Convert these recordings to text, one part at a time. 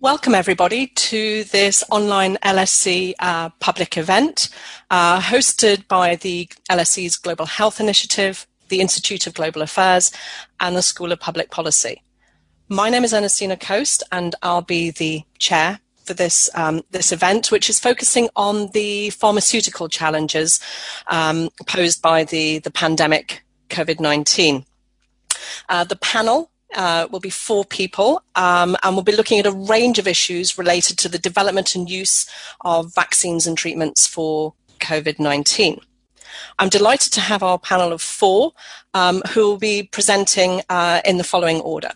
Welcome, everybody, to this online LSE uh, public event uh, hosted by the LSE's Global Health Initiative, the Institute of Global Affairs, and the School of Public Policy. My name is Ernestina Coast, and I'll be the chair for this um, this event, which is focusing on the pharmaceutical challenges um, posed by the the pandemic COVID nineteen. Uh, the panel uh, will be four people, um, and we'll be looking at a range of issues related to the development and use of vaccines and treatments for COVID 19. I'm delighted to have our panel of four um, who will be presenting uh, in the following order.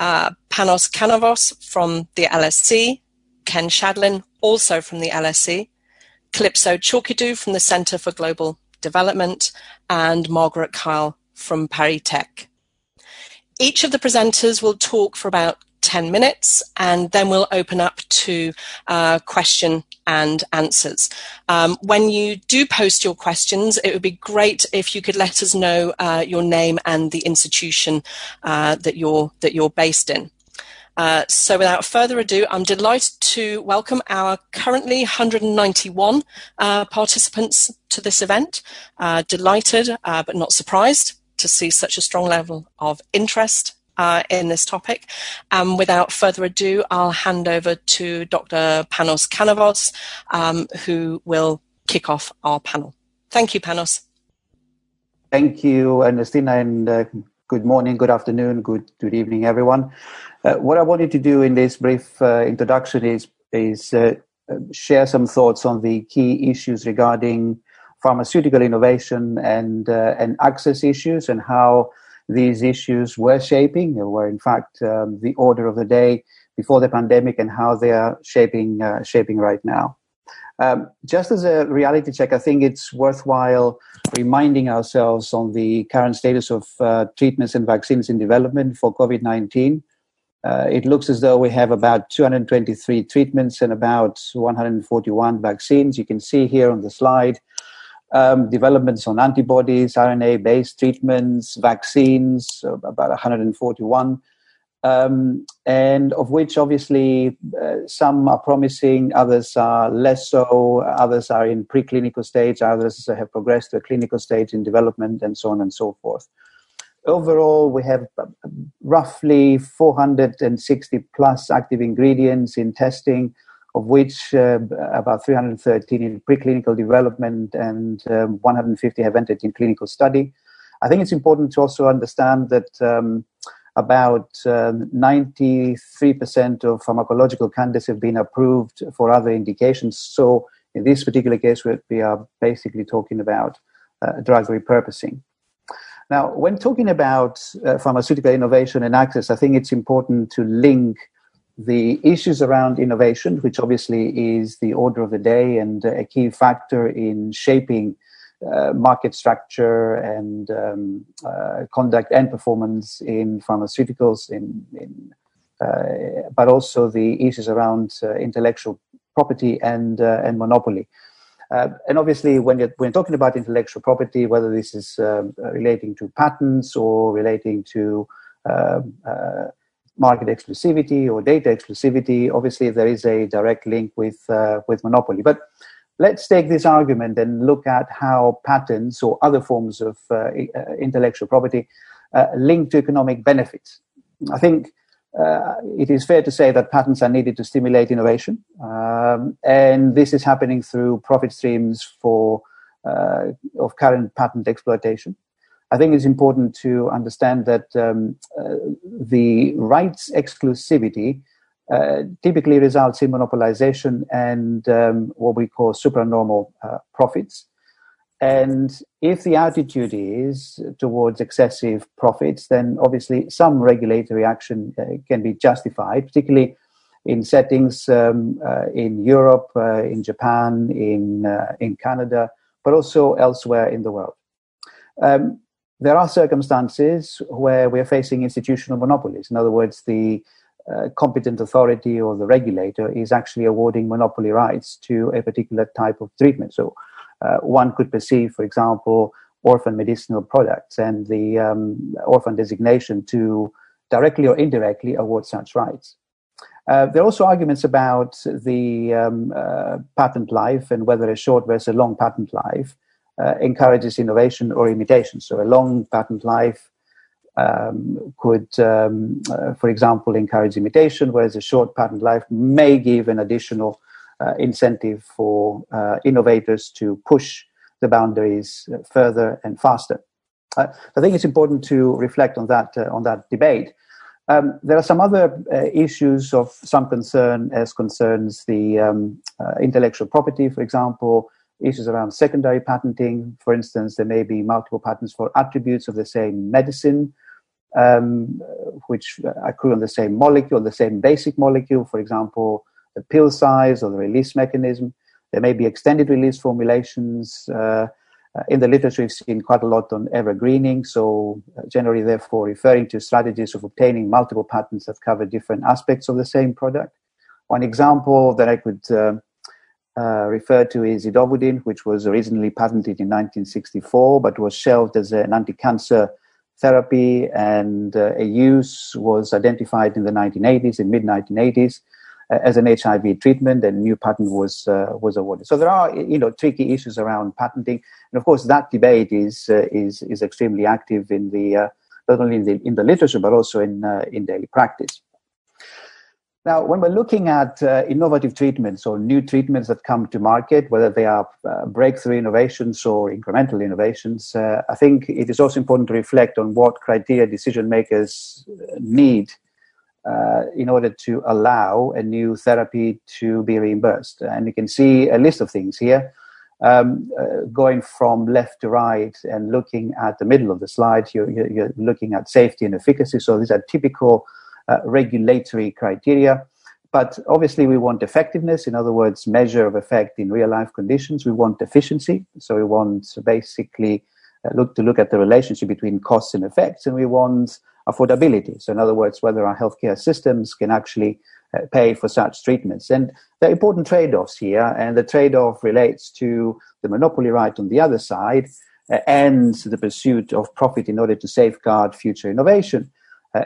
Uh, Panos Kanavos from the LSE, Ken Shadlen, also from the LSE, Kalipso Chalkidou from the Centre for Global Development, and Margaret Kyle from Paris Tech. Each of the presenters will talk for about 10 minutes and then we'll open up to uh, question and answers. Um, when you do post your questions, it would be great if you could let us know uh, your name and the institution uh, that you're that you're based in. Uh, so without further ado, I'm delighted to welcome our currently 191 uh, participants to this event. Uh, delighted, but not surprised to see such a strong level of interest uh, in this topic. Um, without further ado, I'll hand over to Dr. Panos Kanavos, um, who will kick off our panel. Thank you, Panos. Thank you, Ernestina, and uh, good morning, good afternoon, good, good evening, everyone. Uh, what I wanted to do in this brief uh, introduction is, is uh, share some thoughts on the key issues regarding pharmaceutical innovation and uh, and access issues and how these issues were shaping, were in fact um, the order of the day before the pandemic, and how they are shaping uh, shaping right now. Um, just as a reality check, I think it's worthwhile reminding ourselves on the current status of uh, treatments and vaccines in development for COVID 19. Uh, it looks as though we have about 223 treatments and about 141 vaccines. You can see here on the slide um, developments on antibodies, RNA based treatments, vaccines, about 141. Um, and of which obviously uh, some are promising, others are less so, others are in preclinical stage, others have progressed to a clinical stage in development, and so on and so forth. Overall, we have roughly 460 plus active ingredients in testing, of which uh, about 313 in preclinical development and um, 150 have entered in clinical study. I think it's important to also understand that um, about uh, 93% of pharmacological candidates have been approved for other indications. So, in this particular case, we are basically talking about uh, drug repurposing. Now, when talking about uh, pharmaceutical innovation and access, I think it's important to link the issues around innovation, which obviously is the order of the day and a key factor in shaping uh, market structure and um, uh, conduct and performance in pharmaceuticals, in, in uh, but also the issues around uh, intellectual property and uh, and monopoly. Uh, and obviously, when you're, when talking about intellectual property, whether this is um, relating to patents or relating to um, market exclusivity or data exclusivity, obviously there is a direct link with uh, with monopoly. But let's take this argument and look at how patents or other forms of uh, uh intellectual property uh, link to economic benefits. I think uh, it is fair to say that patents are needed to stimulate innovation, um, and this is happening through profit streams for uh, of current patent exploitation. I think it's important to understand that um, uh, the rights exclusivity uh, typically results in monopolization and um, what we call supernormal uh, profits. And if the attitude is towards excessive profits, then obviously some regulatory action uh, can be justified, particularly in settings um, uh, in Europe, uh, in Japan, in in Canada, but also elsewhere in the world. Um, there are circumstances where we're facing institutional monopolies. In other words, the uh, competent authority or the regulator is actually awarding monopoly rights to a particular type of treatment. So, uh, one could perceive, for example, orphan medicinal products and the um, orphan designation to directly or indirectly award such rights. Uh, there are also arguments about the um, uh, patent life and whether a short versus a long patent life uh, encourages innovation or imitation. So, a long patent life um, could, um, uh, for example, encourage imitation, whereas a short patent life may give an additional uh, incentive for uh, innovators to push the boundaries further and faster. I think it's important to reflect on that on that debate. Um, there are some other uh, issues of some concern as concerns the um, uh, intellectual property, for example, issues around secondary patenting. For instance, there may be multiple patents for attributes of the same medicine, um, which accrue on the same molecule, the same basic molecule, for example, the pill size or the release mechanism. There may be extended release formulations. Uh, in the literature, we've seen quite a lot on evergreening, so uh, generally, therefore, referring to strategies of obtaining multiple patents that cover different aspects of the same product. One example that I could uh, uh, refer to is zidovudine, which was originally patented in 1964 but was shelved as an anti-cancer therapy, and uh, a use was identified in the 1980s, in mid 1980s, uh, as an HIV treatment, and new patent was uh, was awarded. So there are you know tricky issues around patenting, and of course that debate is uh, is is extremely active in the not only in the in the literature but also in in daily practice. Now, when we're looking at uh, innovative treatments or new treatments that come to market, whether they are uh, breakthrough innovations or incremental innovations, uh, I think it is also important to reflect on what criteria decision makers need uh, in order to allow a new therapy to be reimbursed. And you can see a list of things here. Um, uh, going from left to right and looking at the middle of the slide, you're, you're looking at safety and efficacy. So these are typical uh, regulatory criteria. But obviously, we want effectiveness, in other words, measure of effect in real life conditions. We want efficiency. So we want basically uh, look to look at the relationship between costs and effects, and we want affordability. So, in other words, whether our healthcare systems can actually uh, pay for such treatments. And there are important trade offs here, and the trade off relates to the monopoly right on the other side and the pursuit of profit in order to safeguard future innovation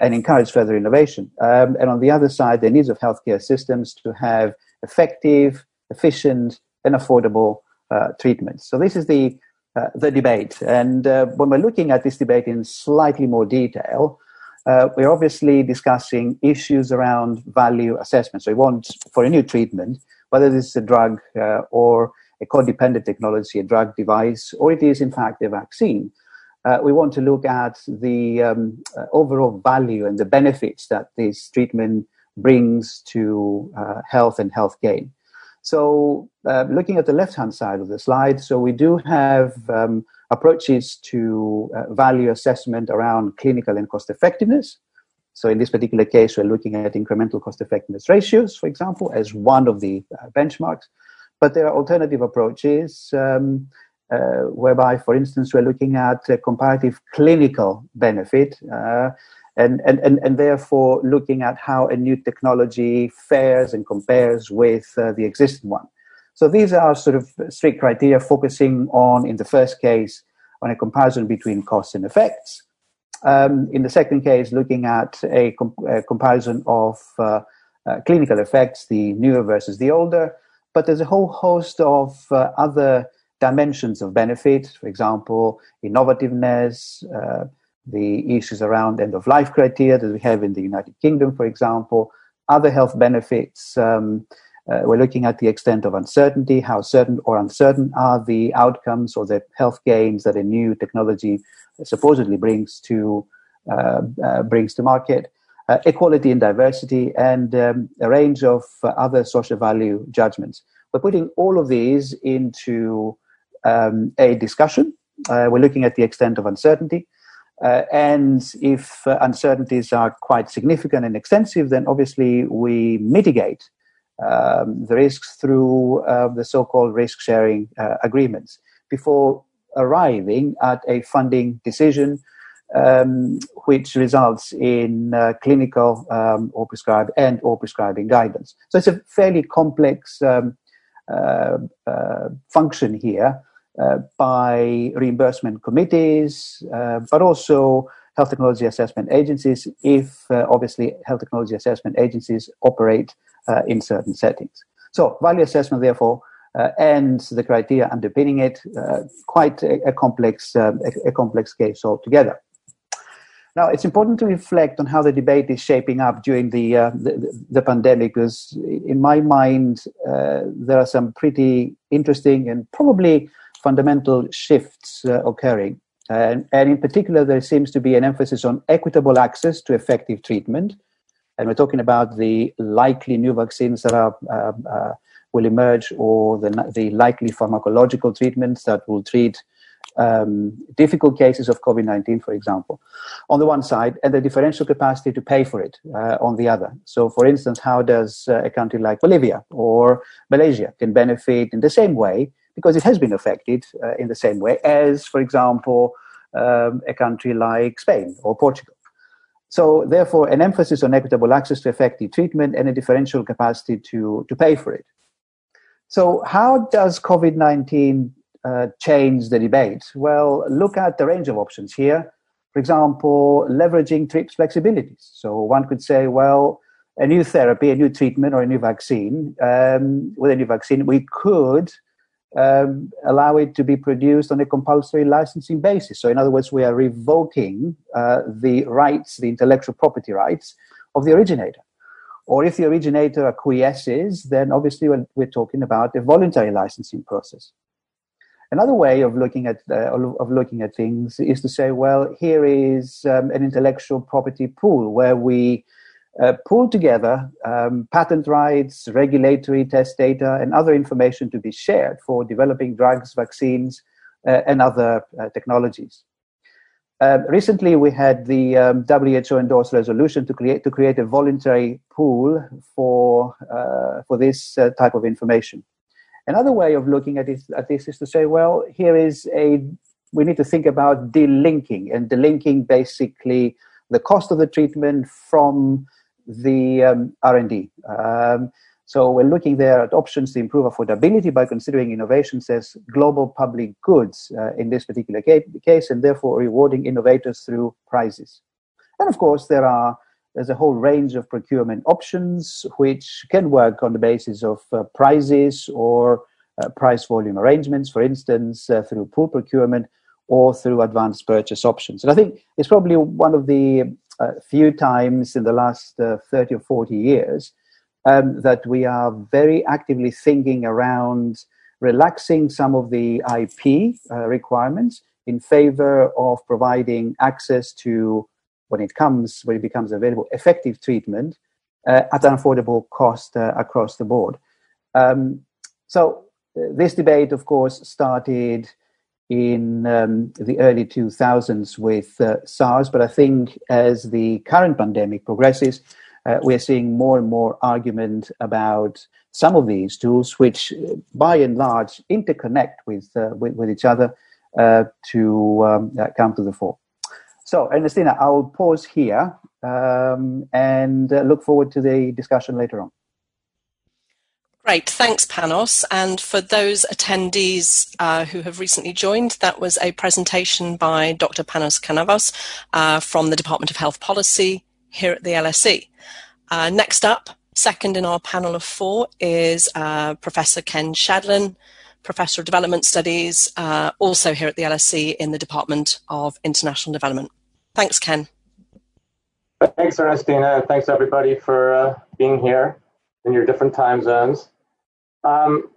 and encourage further innovation. Um, and on the other side, the needs of healthcare systems to have effective, efficient, and affordable uh, treatments. So, this is the uh, the debate. And uh, when we're looking at this debate in slightly more detail, uh, we're obviously discussing issues around value assessment. So we want for a new treatment, whether this is a drug uh, or a codependent technology, a drug device, or it is in fact a vaccine. Uh, we want to look at the um, uh, overall value and the benefits that this treatment brings to uh, health and health gain. So, uh, looking at the left hand side of the slide, so we do have um, approaches to uh, value assessment around clinical and cost effectiveness. So in this particular case, we're looking at incremental cost effectiveness ratios, for example, as one of the uh, benchmarks. But there are alternative approaches um, whereby, for instance, we're looking at comparative clinical benefit uh, and, and, and, and therefore looking at how a new technology fares and compares with uh, the existing one. So these are sort of strict criteria focusing on, in the first case, on a comparison between costs and effects. Um, in the second case, looking at a, com- a comparison of uh, uh, clinical effects, the newer versus the older. But there's a whole host of uh, other dimensions of benefit, for example, innovativeness, uh, the issues around end of life criteria that we have in the United Kingdom, for example, other health benefits. Um, uh, we're looking at the extent of uncertainty, how certain or uncertain are the outcomes or the health gains that a new technology supposedly brings to uh, uh, brings to market. Uh, equality and diversity, and um, a range of uh, other social value judgments. We're putting all of these into um, a discussion. Uh, we're looking at the extent of uncertainty. and if uncertainties are quite significant and extensive, then obviously we mitigate um, the risks through uh, the so-called risk sharing uh, agreements before arriving at a funding decision um, which results in uh, clinical um, or prescribed and or prescribing guidance. So it's a fairly complex um, uh, uh, function here uh, by reimbursement committees, but also health technology assessment agencies if uh, obviously health technology assessment agencies operate uh, in certain settings. So value assessment, therefore, uh, and the criteria underpinning it, uh, quite a, a complex, um, a, a, complex case altogether. Now, it's important to reflect on how the debate is shaping up during the, uh, the, the, pandemic, because in my mind, uh, there are some pretty interesting and probably fundamental shifts uh, occurring. And, and in particular, there seems to be an emphasis on equitable access to effective treatment. And we're talking about the likely new vaccines that are uh, uh, will emerge or the, the likely pharmacological treatments that will treat um, difficult cases of COVID 19, for example, on the one side, and the differential capacity to pay for it uh, on the other. So, for instance, how does uh, a country like Bolivia or Malaysia can benefit in the same way because it has been affected uh, in the same way as, for example, um, a country like Spain or Portugal? So, therefore, an emphasis on equitable access to effective treatment and a differential capacity to, to pay for it. So, how does COVID 19 uh, change the debate? Well, look at the range of options here. For example, leveraging TRIPS flexibilities. So, one could say, well, a new therapy, a new treatment, or a new vaccine, um, with a new vaccine, we could um, allow it to be produced on a compulsory licensing basis. So, in other words, we are revoking uh, the rights, the intellectual property rights of the originator. Or if the originator acquiesces, then obviously we're, we're talking about a voluntary licensing process. Another way of looking at uh, of looking at things is to say, well, here is um, an intellectual property pool where we uh, pull together um, patent rights, regulatory test data, and other information to be shared for developing drugs, vaccines, uh, and other uh, technologies. Uh, recently, we had the um, WHO endorsed resolution to create to create a voluntary pool for uh, for this uh, type of information. Another way of looking at, it, at this is to say, well, here is a we need to think about delinking and delinking basically the cost of the treatment from the um, R&D. Um, so we're looking there at options to improve affordability by considering innovations as global public goods uh, in this particular case, and therefore rewarding innovators through prizes. And of course, there are there's a whole range of procurement options which can work on the basis of uh, prizes or uh, price volume arrangements, for instance, uh, through pool procurement or through advanced purchase options. And I think it's probably one of the uh, few times in the last uh, 30 or 40 years um, that we are very actively thinking around relaxing some of the IP uh, requirements in favor of providing access to, when it comes, when it becomes available, effective treatment uh, at an affordable cost uh, across the board. Um, so uh, this debate, of course, started in um, the early 2000s with uh, SARS, but I think as the current pandemic progresses, uh, we're seeing more and more argument about some of these tools, which uh, by and large interconnect with, uh, with, with, each other uh, to um, uh, come to the fore. So, Ernestina, I'll pause here um, and look forward to the discussion later on. Great, thanks, Panos. And for those attendees uh, who have recently joined, that was a presentation by Dr. Panos Kanavos uh, from the Department of Health Policy here at the LSE. Uh, next up, second in our panel of four, is uh, Professor Ken Shadlen, Professor of Development Studies, uh, also here at the LSE in the Department of International Development. Thanks, Ken. Thanks, Ernestina. Thanks, everybody, for uh, being here in your different time zones. Um,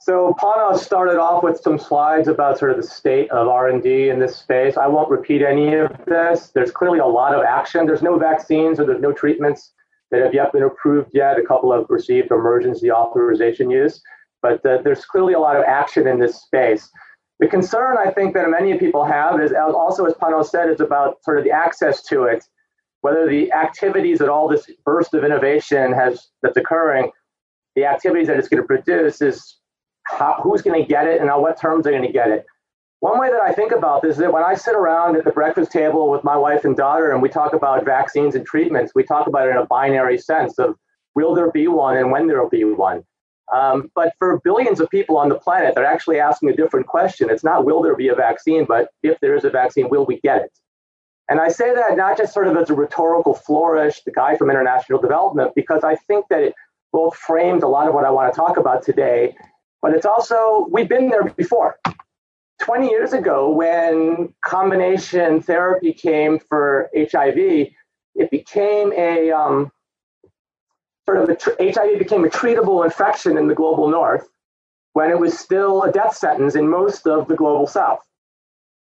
so Panos started off with some slides about sort of the state of R&D in this space. I won't repeat any of this. There's clearly a lot of action. There's no vaccines or there's no treatments that have yet been approved yet. A couple have received emergency authorization use, but uh, there's clearly a lot of action in this space. The concern I think that many people have is also, as Panos said, is about sort of the access to it, whether the activities that all this burst of innovation has that's occurring, the activities that it's going to produce is how, who's going to get it and on what terms they're going to get it. One way that I think about this is that when I sit around at the breakfast table with my wife and daughter and we talk about vaccines and treatments, we talk about it in a binary sense of will there be one and when there will be one. Um, but for billions of people on the planet, they're actually asking a different question. It's not will there be a vaccine, but if there is a vaccine, will we get it? And I say that not just sort of as a rhetorical flourish, the guy from international development, because I think that it both frames a lot of what I want to talk about today, but it's also, we've been there before. 20 years ago, when combination therapy came for HIV, it became a um, sort of tr- HIV became a treatable infection in the global north when it was still a death sentence in most of the global south.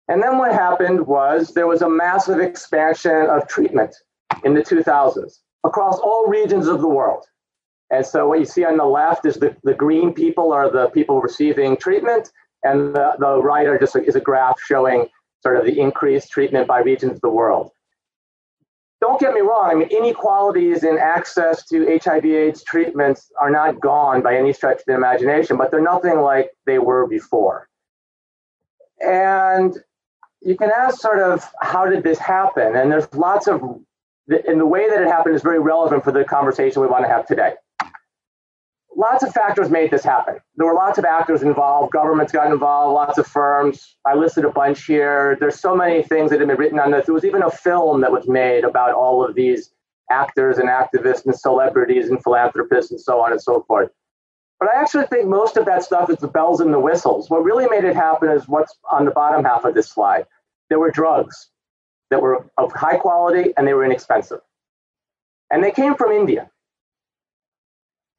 And then what happened was there was a massive expansion of treatment in the 2000s across all regions of the world. And so what you see on the left is the, the green people are the people receiving treatment, and the, the right are just a, is a graph showing sort of the increased treatment by regions of the world. Don't get me wrong, I mean, inequalities in access to HIV AIDS treatments are not gone by any stretch of the imagination, but they're nothing like they were before. And you can ask sort of how did this happen? And there's lots of, and the way that it happened is very relevant for the conversation we want to have today. Lots of factors made this happen. There were lots of actors involved. Governments got involved, lots of firms. I listed a bunch here. There's so many things that have been written on this. There was even a film that was made about all of these actors and activists and celebrities and philanthropists and so on and so forth. But I actually think most of that stuff is the bells and the whistles. What really made it happen is what's on the bottom half of this slide there were drugs that were of high quality and they were inexpensive. And they came from India.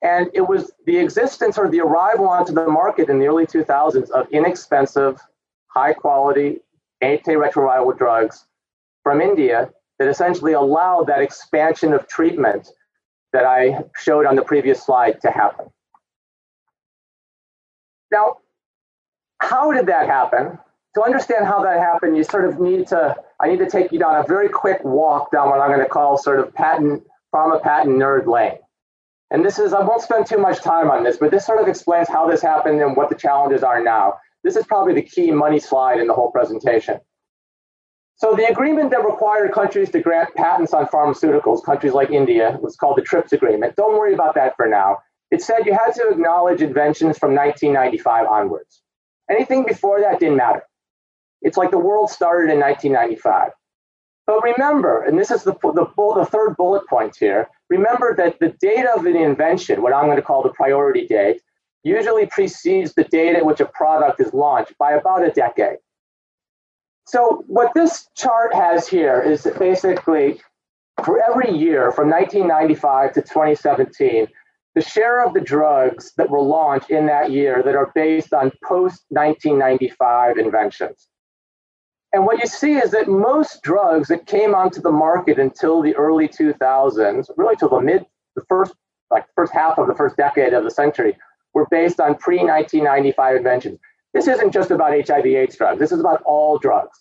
And it was the existence or the arrival onto the market in the early 2000s of inexpensive, high quality antiretroviral drugs from India that essentially allowed that expansion of treatment that I showed on the previous slide to happen. Now, how did that happen? To understand how that happened, you sort of need to, I need to take you down a very quick walk down what I'm going to call sort of patent, pharma patent nerd lane. And this is, I won't spend too much time on this, but this sort of explains how this happened and what the challenges are now. This is probably the key money slide in the whole presentation. So the agreement that required countries to grant patents on pharmaceuticals, countries like India, was called the TRIPS agreement. Don't worry about that for now. It said you had to acknowledge inventions from 1995 onwards. Anything before that didn't matter. It's like the world started in 1995. But remember, and this is the, the, the third bullet point here, remember that the date of an invention, what I'm going to call the priority date, usually precedes the date at which a product is launched by about a decade. So what this chart has here is basically for every year from 1995 to 2017, the share of the drugs that were launched in that year that are based on post 1995 inventions. And what you see is that most drugs that came onto the market until the early 2000s, really till the mid, the first, like first half of the first decade of the century, were based on pre 1995 inventions. This isn't just about HIV/AIDS drugs. This is about all drugs.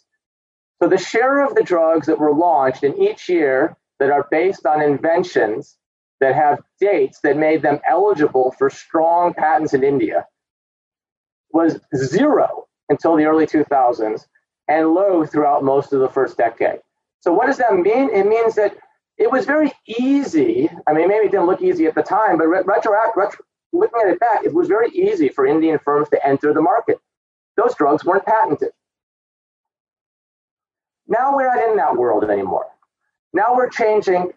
So the share of the drugs that were launched in each year that are based on inventions that have dates that made them eligible for strong patents in India was zero until the early 2000s and low throughout most of the first decade. So, what does that mean? It means that it was very easy. I mean, maybe it didn't look easy at the time, but retro, retro, looking at it back, it was very easy for Indian firms to enter the market. Those drugs weren't patented. Now we're not in that world anymore. Now we're changing.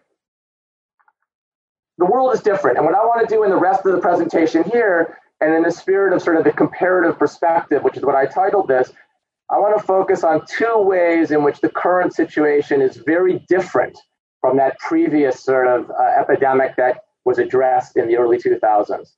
The world is different. And what I want to do in the rest of the presentation here, and in the spirit of sort of the comparative perspective, which is what I titled this, I want to focus on two ways in which the current situation is very different from that previous sort of uh, epidemic that was addressed in the early 2000s.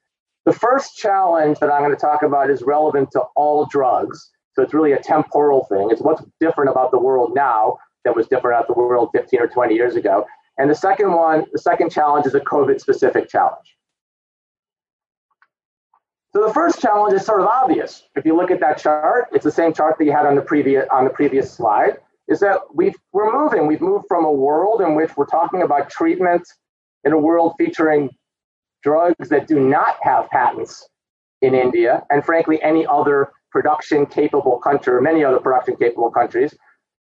The first challenge that I'm going to talk about is relevant to all drugs. So it's really a temporal thing. It's what's different about the world now that was different about the world 15 or 20 years ago. And the second one, the second challenge is a COVID specific challenge. So the first challenge is sort of obvious. If you look at that chart, it's the same chart that you had on the previous on the previous slide. Is that we've we're moving. We've moved from a world in which we're talking about treatment in a world featuring drugs that do not have patents in India, and frankly, any other production capable country, or many other production capable countries,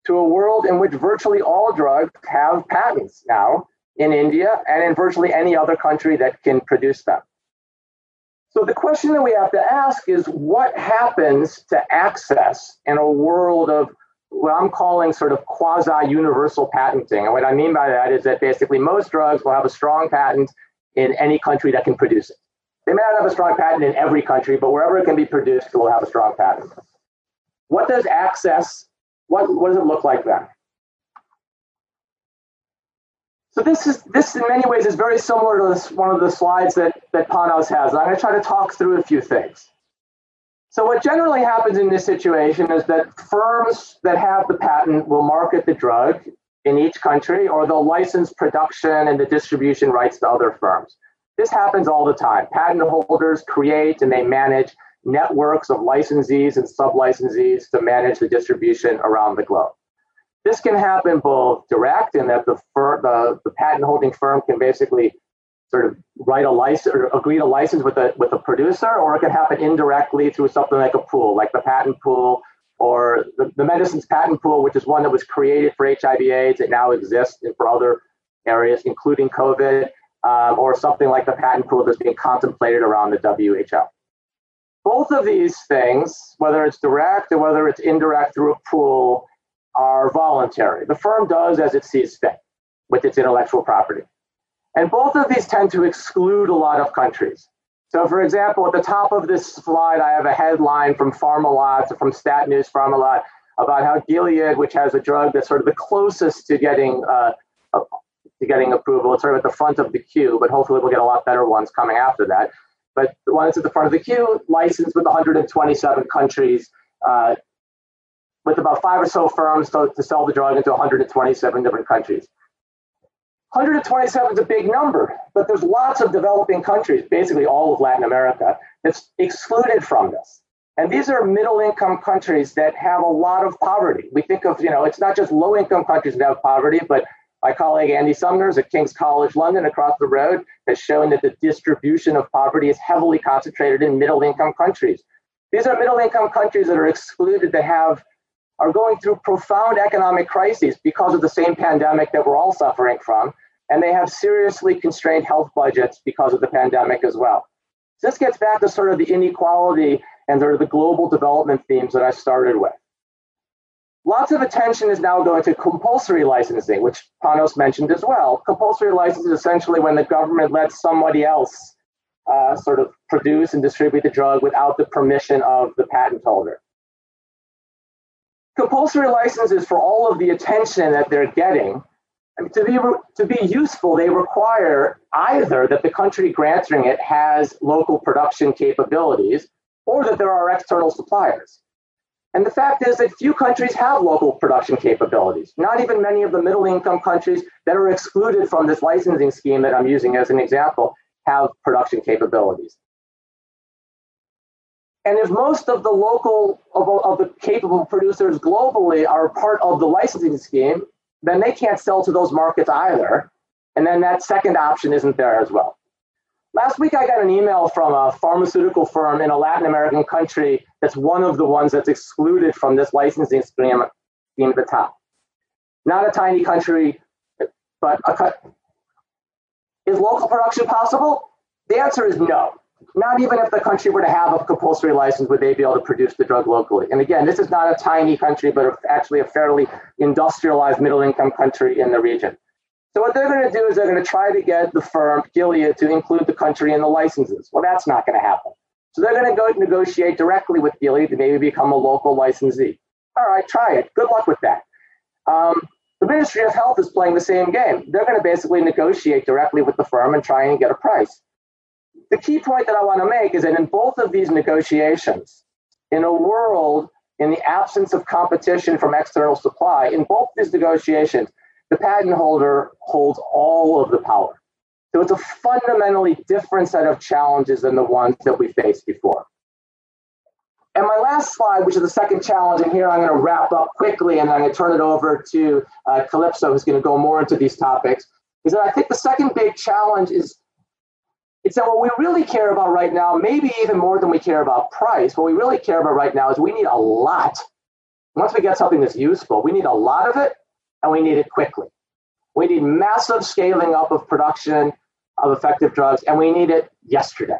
to a world in which virtually all drugs have patents now in India and in virtually any other country that can produce them. So the question that we have to ask is what happens to access in a world of what I'm calling sort of quasi universal patenting. And what I mean by that is that basically most drugs will have a strong patent in any country that can produce it. They may not have a strong patent in every country, but wherever it can be produced, it will have a strong patent. What does access, what, what does it look like then? So this is this in many ways is very similar to this, one of the slides that, that Panos has. I'm going to try to talk through a few things. So what generally happens in this situation is that firms that have the patent will market the drug in each country or they'll license production and the distribution rights to other firms. This happens all the time. Patent holders create and they manage networks of licensees and sub-licensees to manage the distribution around the globe. This can happen both direct in that the, the, the patent holding firm can basically sort of write a license or agree to license with a with a producer, or it can happen indirectly through something like a pool, like the patent pool or the, the medicines patent pool, which is one that was created for HIV/AIDS. It now exists for other areas, including COVID, um, or something like the patent pool that's being contemplated around the WHO. Both of these things, whether it's direct or whether it's indirect through a pool, are voluntary. The firm does as it sees fit with its intellectual property. And both of these tend to exclude a lot of countries. So, for example, at the top of this slide, I have a headline from Pharmalot, from Stat News Pharmalot, about how Gilead, which has a drug that's sort of the closest to getting uh, to getting approval, it's sort of at the front of the queue, but hopefully we'll get a lot better ones coming after that. But the one that's at the front of the queue, licensed with 127 countries, uh, with about five or so firms to, to sell the drug into 127 different countries. 127 is a big number, but there's lots of developing countries, basically all of Latin America, that's excluded from this. And these are middle income countries that have a lot of poverty. We think of, you know, it's not just low income countries that have poverty, but my colleague Andy Sumner at King's College London across the road has shown that the distribution of poverty is heavily concentrated in middle income countries. These are middle income countries that are excluded that have are going through profound economic crises because of the same pandemic that we're all suffering from, and they have seriously constrained health budgets because of the pandemic as well. So this gets back to sort of the inequality and sort of the global development themes that I started with. Lots of attention is now going to compulsory licensing, which Panos mentioned as well. Compulsory licensing is essentially when the government lets somebody else uh, sort of produce and distribute the drug without the permission of the patent holder. Compulsory licenses for all of the attention that they're getting to be to be useful, they require either that the country granting it has local production capabilities, or that there are external suppliers. And the fact is that few countries have local production capabilities. Not even many of the middle income countries that are excluded from this licensing scheme that I'm using as an example have production capabilities. And if most of the local, of, of the capable producers globally are part of the licensing scheme, then they can't sell to those markets either. And then that second option isn't there as well. Last week, I got an email from a pharmaceutical firm in a Latin American country that's one of the ones that's excluded from this licensing scheme, scheme at the top. Not a tiny country, but a, is local production possible? The answer is no. Not even if the country were to have a compulsory license would they be able to produce the drug locally. And again, this is not a tiny country, but actually a fairly industrialized middle income country in the region. So what they're going to do is they're going to try to get the firm Gilead to include the country in the licenses. Well, that's not going to happen. So they're going to go negotiate directly with Gilead to maybe become a local licensee. All right, try it. Good luck with that. Um, the Ministry of Health is playing the same game. They're going to basically negotiate directly with the firm and try and get a price. The key point that I want to make is that in both of these negotiations, in a world in the absence of competition from external supply, in both these negotiations, the patent holder holds all of the power. So it's a fundamentally different set of challenges than the ones that we faced before. And my last slide, which is the second challenge, and here I'm going to wrap up quickly and I'm going to turn it over to uh, Kalipso, who's going to go more into these topics, is that I think the second big challenge is it's that what we really care about right now, maybe even more than we care about price, what we really care about right now is we need a lot. Once we get something that's useful, we need a lot of it and we need it quickly. We need massive scaling up of production of effective drugs, and we need it yesterday.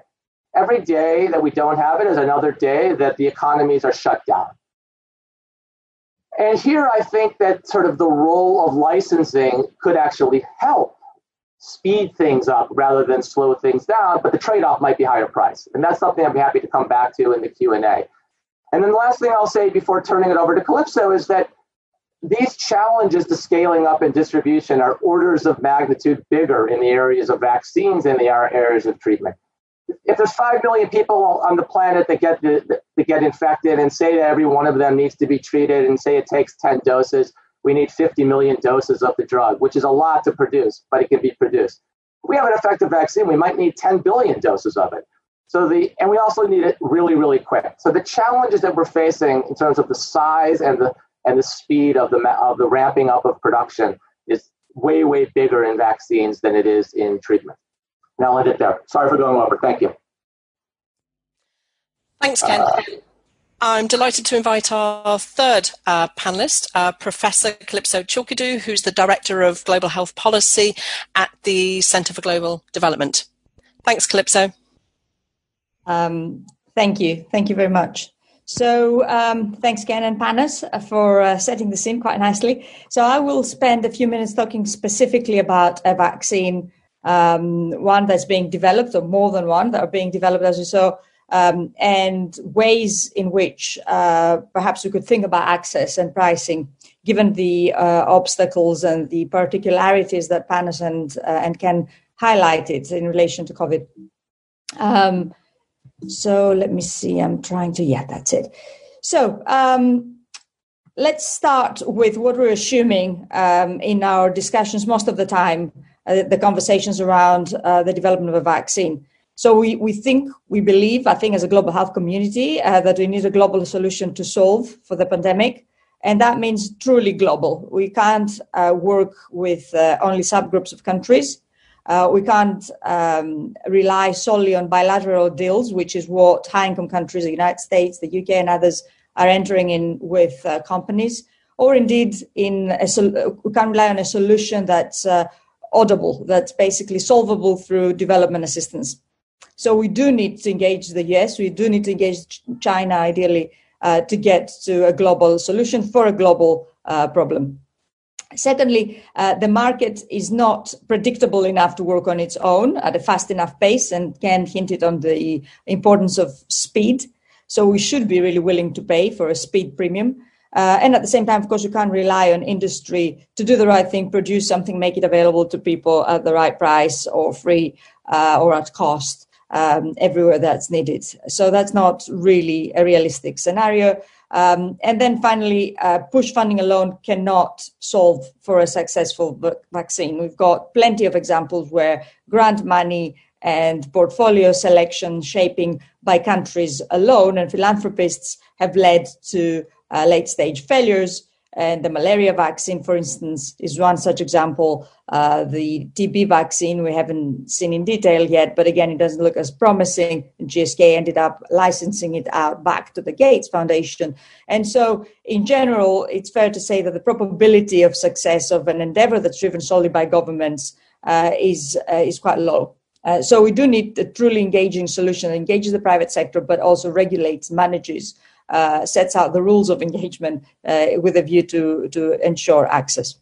Every day that we don't have it is another day that the economies are shut down. And here I think that sort of the role of licensing could actually help speed things up rather than slow things down, but the trade-off might be higher price. And that's something be happy to come back to in the Q&A. And then the last thing I'll say before turning it over to Kalipso is that these challenges to scaling up and distribution are orders of magnitude bigger in the areas of vaccines than they are areas of treatment. If there's five million people on the planet that get the, that get infected, and say that every one of them needs to be treated, and say it takes 10 doses, we need 50 million doses of the drug, which is a lot to produce, but it can be produced. If we have an effective vaccine, we might need 10 billion doses of it. So the and we also need it really, really quick. So the challenges that we're facing in terms of the size and the and the speed of the of the ramping up of production is way, way bigger in vaccines than it is in treatment. Now I'll end it there. Sorry for going over. Thank you. Thanks, Ken. Uh, I'm delighted to invite our third uh, panelist, uh, Professor Kalipso Chalkidou, who's the Director of Global Health Policy at the Centre for Global Development. Thanks, Calypso. Um, thank you. Thank you very much. So um, thanks, again, and Panos, uh, for uh, setting the scene quite nicely. So I will spend a few minutes talking specifically about a vaccine, um, one that's being developed, or more than one that are being developed, as you saw, um, and ways in which uh, perhaps we could think about access and pricing, given the uh, obstacles and the particularities that Panos and, uh, and Ken highlighted in relation to COVID. Um, so let me see. I'm trying to, yeah, that's it. So um, let's start with what we're assuming um, in our discussions most of the time, uh, the conversations around uh, the development of a vaccine. So we, we think, we believe, I think as a global health community, uh, that we need a global solution to solve for the pandemic. And that means truly global. We can't uh, work with uh, only subgroups of countries. Uh, we can't um, rely solely on bilateral deals, which is what high income countries, the United States, the UK, and others are entering in with uh, companies, or indeed in a sol- we can't rely on a solution that's uh, audible, that's basically solvable through development assistance. So we do need to engage the US, we do need to engage China ideally uh, to get to a global solution for a global uh, problem. Secondly, uh, the market is not predictable enough to work on its own at a fast enough pace, and Ken hinted on the importance of speed. So we should be really willing to pay for a speed premium. Uh, and at the same time, of course, you can't rely on industry to do the right thing, produce something, make it available to people at the right price or free uh, or at cost um, everywhere that's needed. So that's not really a realistic scenario. Um, and then finally, uh, push funding alone cannot solve for a successful v- vaccine. We've got plenty of examples where grant money and portfolio selection shaping by countries alone and philanthropists have led to uh, late stage failures and the malaria vaccine, for instance, is one such example. Uh, the TB vaccine we haven't seen in detail yet, but again, it doesn't look as promising. GSK ended up licensing it out back to the Gates Foundation. And so, in general, it's fair to say that the probability of success of an endeavor that's driven solely by governments uh, is, uh, is quite low. Uh, so we do need a truly engaging solution that engages the private sector, but also regulates, manages uh, sets out the rules of engagement uh, with a view to, to ensure access.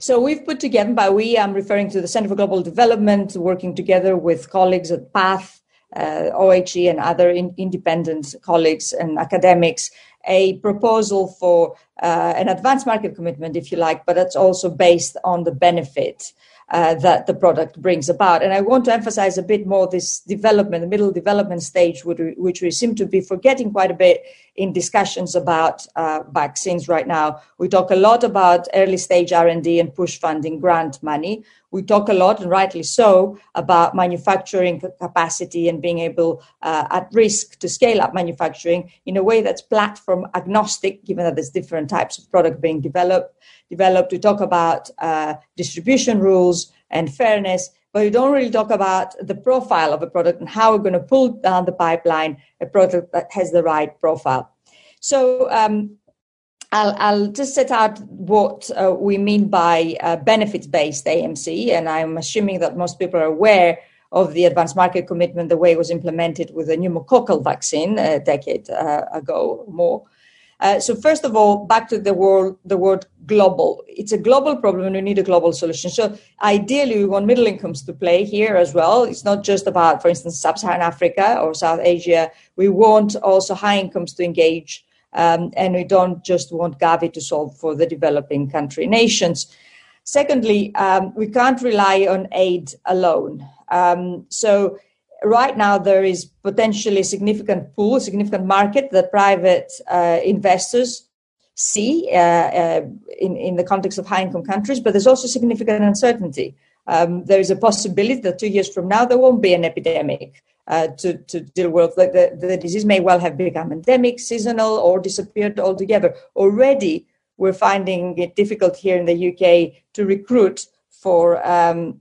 So we've put together, by we, I'm referring to the Center for Global Development, working together with colleagues at PATH, uh, OHE, and other in, independent colleagues and academics, a proposal for uh, an advanced market commitment, if you like, but that's also based on the benefit uh, that the product brings about. And I want to emphasize a bit more this development, the middle development stage, which we, which we seem to be forgetting quite a bit in discussions about uh, vaccines right now. We talk a lot about early stage R&D and push funding grant money. We talk a lot, and rightly so, about manufacturing capacity and being able uh, at risk to scale up manufacturing in a way that's platform agnostic, given that there's different types of product being developed developed. We talk about uh, distribution rules and fairness, but we don't really talk about the profile of a product and how we're going to pull down the pipeline a product that has the right profile. So um, I'll, I'll, just set out what uh, we mean by uh, benefits-based AMC, and I'm assuming that most people are aware of the advanced market commitment, the way it was implemented with the pneumococcal vaccine a decade uh, ago or more. Uh, so first of all, back to the the word global. It's a global problem and we need a global solution. So ideally, we want middle incomes to play here as well. It's not just about, for instance, sub-Saharan Africa or South Asia. We want also high incomes to engage um, and we don't just want Gavi to solve for the developing country nations. Secondly, um, we can't rely on aid alone. Um, so right now there is potentially a significant pool, significant market that private uh, investors see uh, uh, in, in the context of high income countries, but there's also significant uncertainty. Um, there is a possibility that two years from now there won't be an epidemic uh, to, to deal with. The, the, the disease may well have become endemic, seasonal, or disappeared altogether. Already, we're finding it difficult here in the UK to recruit for um,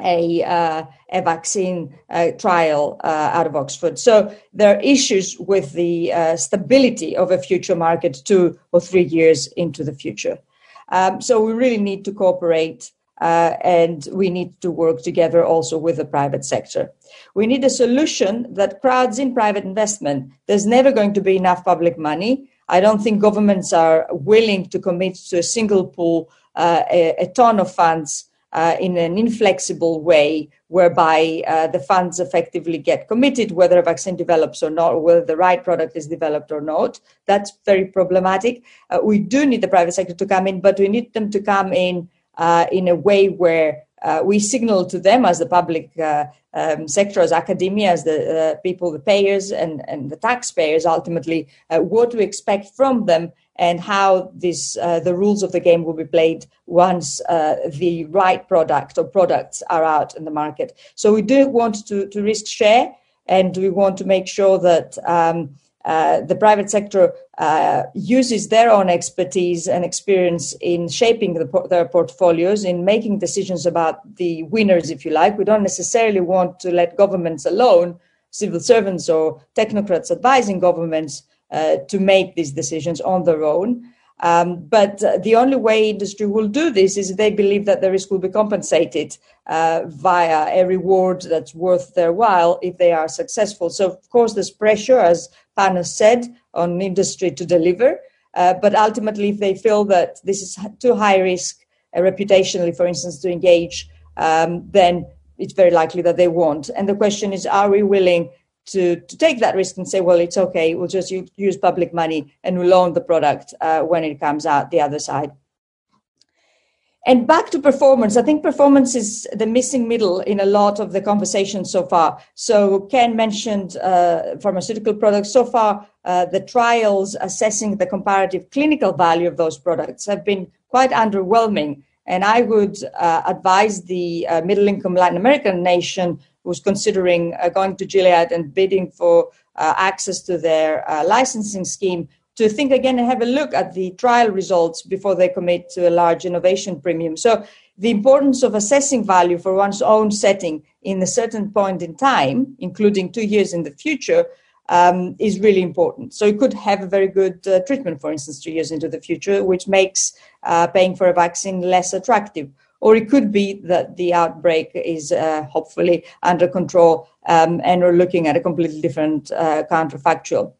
a, uh, a vaccine uh, trial uh, out of Oxford. So there are issues with the uh, stability of a future market two or three years into the future. Um, so we really need to cooperate uh, and we need to work together also with the private sector. We need a solution that crowds in private investment. There's never going to be enough public money. I don't think governments are willing to commit to a single pool, uh, a, a ton of funds uh, in an inflexible way whereby uh, the funds effectively get committed, whether a vaccine develops or not, or whether the right product is developed or not. That's very problematic. Uh, we do need the private sector to come in, but we need them to come in uh, in a way where uh, we signal to them as the public uh, um, sector, as academia, as the people, the payers, and, and the taxpayers ultimately, what we expect from them and how this uh, the rules of the game will be played once uh, the right product or products are out in the market. So we do want to, to risk share, and we want to make sure that um, uh, the private sector uh, uses their own expertise and experience in shaping the, their portfolios, in making decisions about the winners, if you like. We don't necessarily want to let governments alone, civil servants or technocrats advising governments uh, to make these decisions on their own. Um, but uh, the only way industry will do this is if they believe that the risk will be compensated uh, via a reward that's worth their while if they are successful. So, of course, there's pressure, as Panos said, on industry to deliver. Uh, but ultimately, if they feel that this is too high risk, uh, reputationally, for instance, to engage, um, then it's very likely that they won't. And the question is, are we willing to, to take that risk and say, well, it's okay, we'll just use public money and we'll own the product uh, when it comes out the other side. And back to performance, I think performance is the missing middle in a lot of the conversation so far. So Ken mentioned uh, pharmaceutical products. So far, uh, the trials assessing the comparative clinical value of those products have been quite underwhelming. And I would uh, advise the uh, middle income Latin American nation who's considering uh, going to Gilead and bidding for uh, access to their licensing scheme to think again and have a look at the trial results before they commit to a large innovation premium. So the importance of assessing value for one's own setting in a certain point in time, including two years in the future, um, is really important. So you could have a very good uh, treatment, for instance, two years into the future, which makes uh, paying for a vaccine less attractive or it could be that the outbreak is uh, hopefully under control um, and we're looking at a completely different uh, counterfactual.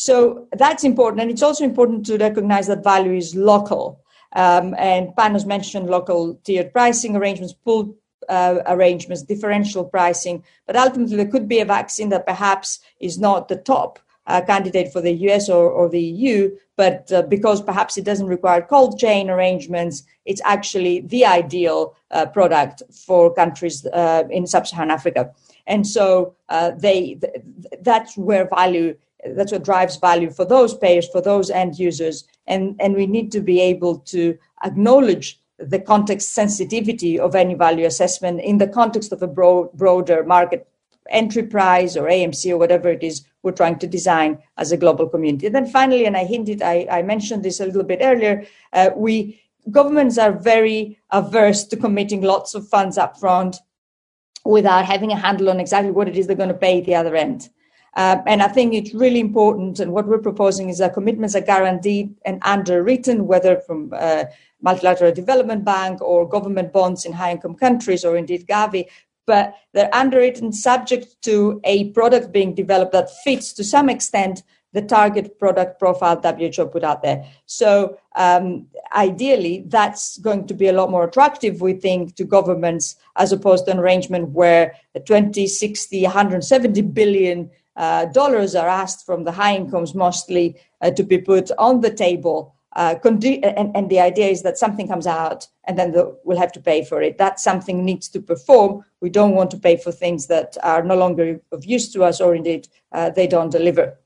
So that's important. And it's also important to recognize that value is local. Um, and Panos mentioned local tiered pricing arrangements, pool uh, arrangements, differential pricing. But ultimately, there could be a vaccine that perhaps is not the top uh, candidate for the US or, or the EU, but uh, because perhaps it doesn't require cold chain arrangements, it's actually the ideal uh, product for countries uh, in sub-Saharan Africa. And so uh, they th- that's where value that's what drives value for those payers, for those end users, and and we need to be able to acknowledge the context sensitivity of any value assessment in the context of a broad, broader market entry price or AMC or whatever it is we're trying to design as a global community. And then finally, and I hinted, I, I mentioned this a little bit earlier, uh, we governments are very averse to committing lots of funds up front without having a handle on exactly what it is they're going to pay at the other end. Uh, and I think it's really important. And what we're proposing is that commitments are guaranteed and underwritten, whether from uh, multilateral development bank or government bonds in high income countries or indeed Gavi, but they're underwritten subject to a product being developed that fits to some extent the target product profile WHO put out there. So um, ideally, that's going to be a lot more attractive, we think, to governments as opposed to an arrangement where 20, 60, 170 billion uh, dollars are asked from the high incomes mostly uh, to be put on the table. Uh, and, and, the idea is that something comes out and then the, we'll have to pay for it. That something needs to perform. We don't want to pay for things that are no longer of use to us or indeed uh, they don't deliver.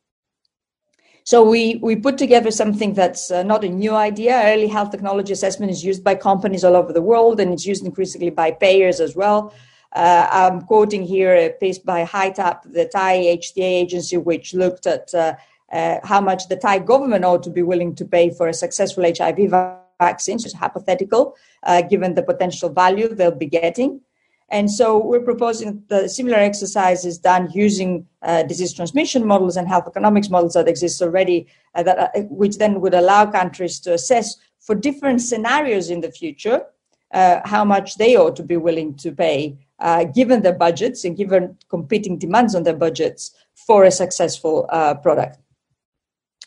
So we, we put together something that's uh, not a new idea. Early health technology assessment is used by companies all over the world, and it's used increasingly by payers as well. Uh, I'm quoting here a piece by HITAP, the Thai HTA agency, which looked at uh, uh, how much the Thai government ought to be willing to pay for a successful HIV vaccine, which is hypothetical, uh, given the potential value they'll be getting. And so we're proposing the similar exercise is done using uh, disease transmission models and health economics models that exist already, uh, that, uh, which then would allow countries to assess for different scenarios in the future uh, how much they ought to be willing to pay, uh, given their budgets and given competing demands on their budgets for a successful uh, product.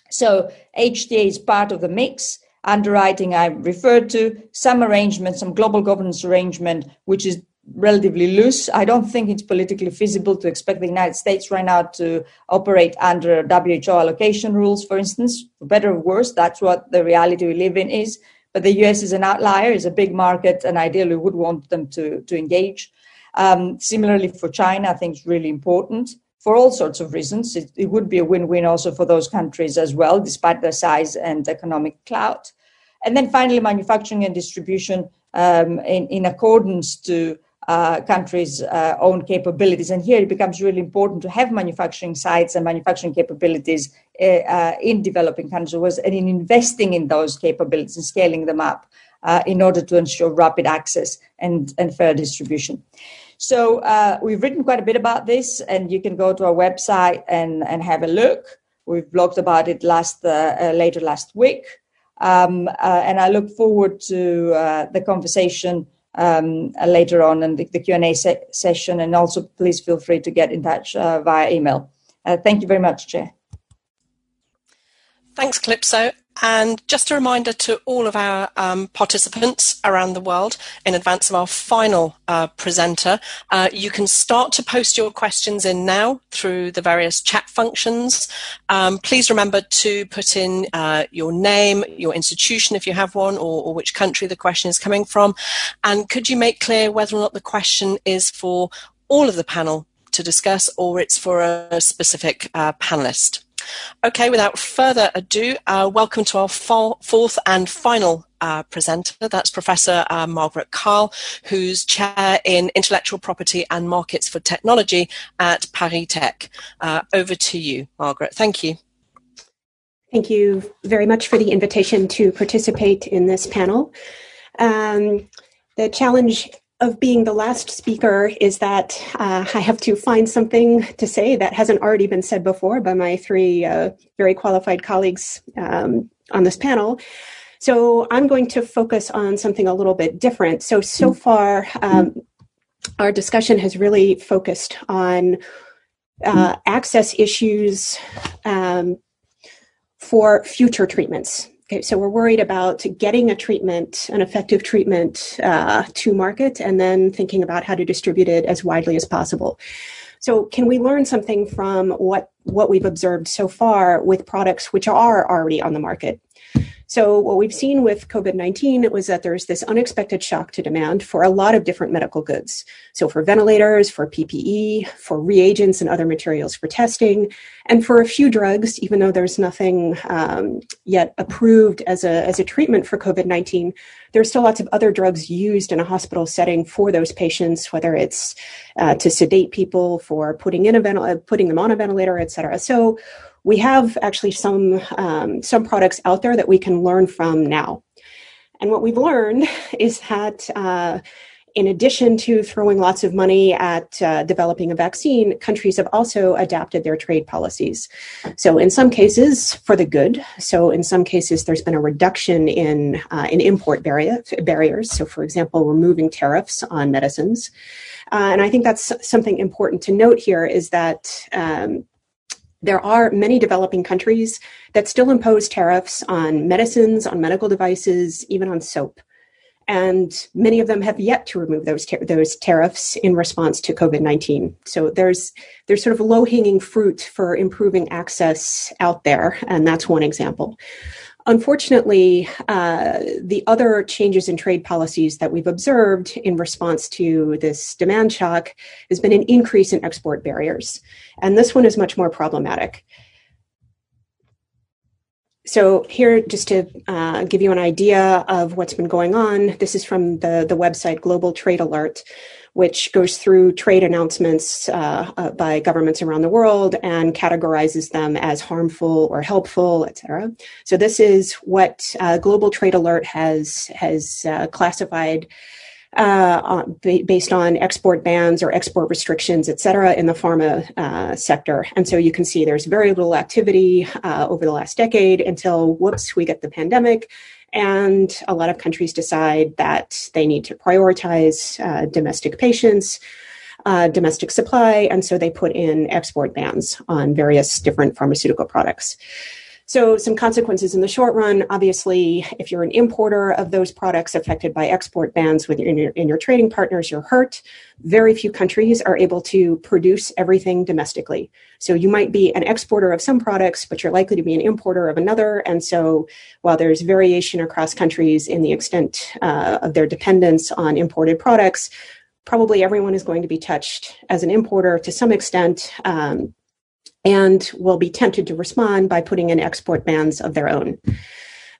So HTA is part of the mix underwriting I referred to, some arrangement, some global governance arrangement, which is relatively loose. I don't think it's politically feasible to expect the United States right now to operate under WHO allocation rules, for instance, for better or worse. That's what the reality we live in is. But the US is an outlier, is a big market, and ideally would want them to, to engage. Um, similarly, for China, I think it's really important for all sorts of reasons. It, it would be a win win also for those countries as well, despite their size and economic clout. And then finally, manufacturing and distribution um, in, in accordance to uh, countries' uh, own capabilities. And here it becomes really important to have manufacturing sites and manufacturing capabilities uh, uh in developing countries and in investing in those capabilities and scaling them up uh, in order to ensure rapid access and, and fair distribution. So uh, we've written quite a bit about this, and you can go to our website and, and have a look. We've blogged about it last later last week. Um, and I look forward to the conversation um, uh, later on and the, the Q&A se- session. And also, please feel free to get in touch uh, via email. Uh, thank you very much, Chair. Thanks, Kalipso. And just a reminder to all of our um, participants around the world in advance of our final uh, presenter, uh, you can start to post your questions in now through the various chat functions. Um, please remember to put in uh, your name, your institution if you have one, or, or, which country the question is coming from. And could you make clear whether or not the question is for all of the panel to discuss or it's for a specific uh, panelist? Okay, without further ado, uh, welcome to our fourth and final uh, presenter. That's Professor uh, Margaret Kyle, who's chair in intellectual property and markets for technology at Paris Tech. Uh, over to you, Margaret. Thank you. Thank you very much for the invitation to participate in this panel. Um, the challenge of being the last speaker is that uh, I have to find something to say that hasn't already been said before by my three uh, very qualified colleagues um, on this panel. So I'm going to focus on something a little bit different. So, so far, um, our discussion has really focused on uh, access issues um, for future treatments. Okay, so we're worried about getting a treatment, an effective treatment uh, to market, and then thinking about how to distribute it as widely as possible. So, can we learn something from what what we've observed so far with products which are already on the market? So, what we've seen with COVID 19 was that there's this unexpected shock to demand for a lot of different medical goods. So, for ventilators, for PPE, for reagents and other materials for testing, and for a few drugs, even though there's nothing um, yet approved as a, as a treatment for COVID 19, there's still lots of other drugs used in a hospital setting for those patients, whether it's uh, to sedate people, for putting, in a ventil- putting them on a ventilator, et cetera. So, we have actually some um, some products out there that we can learn from now. And what we've learned is that uh, in addition to throwing lots of money at uh, developing a vaccine, countries have also adapted their trade policies. So, in some cases, for the good. So, in some cases, there's been a reduction in uh, in import barrier, barriers. So, for example, removing tariffs on medicines. Uh, and I think that's something important to note here is that um, there are many developing countries that still impose tariffs on medicines, on medical devices, even on soap. And many of them have yet to remove those those tariffs in response to COVID nineteen. So there's there's sort of low hanging fruit for improving access out there, and that's one example. Unfortunately, uh, the other changes in trade policies that we've observed in response to this demand shock has been an increase in export barriers. And this one is much more problematic. So here, just to uh, give you an idea of what's been going on, this is from the, the website Global Trade Alert which goes through trade announcements uh, uh, by governments around the world and categorizes them as harmful or helpful, etc. So this is what uh, Global Trade Alert has has uh, classified. Uh, based on export bans or export restrictions, et cetera, in the pharma uh, sector. And so you can see there's very little activity over the last decade until, whoops, we get the pandemic and a lot of countries decide that they need to prioritize uh, domestic patients, uh, domestic supply, and so they put in export bans on various different pharmaceutical products. So, some consequences in the short run. Obviously, if you're an importer of those products affected by export bans with your, in, your, in your trading partners, you're hurt. Very few countries are able to produce everything domestically. So, you might be an exporter of some products, but you're likely to be an importer of another. And so, while there's variation across countries in the extent uh, of their dependence on imported products, probably everyone is going to be touched as an importer to some extent. Um, and will be tempted to respond by putting in export bans of their own.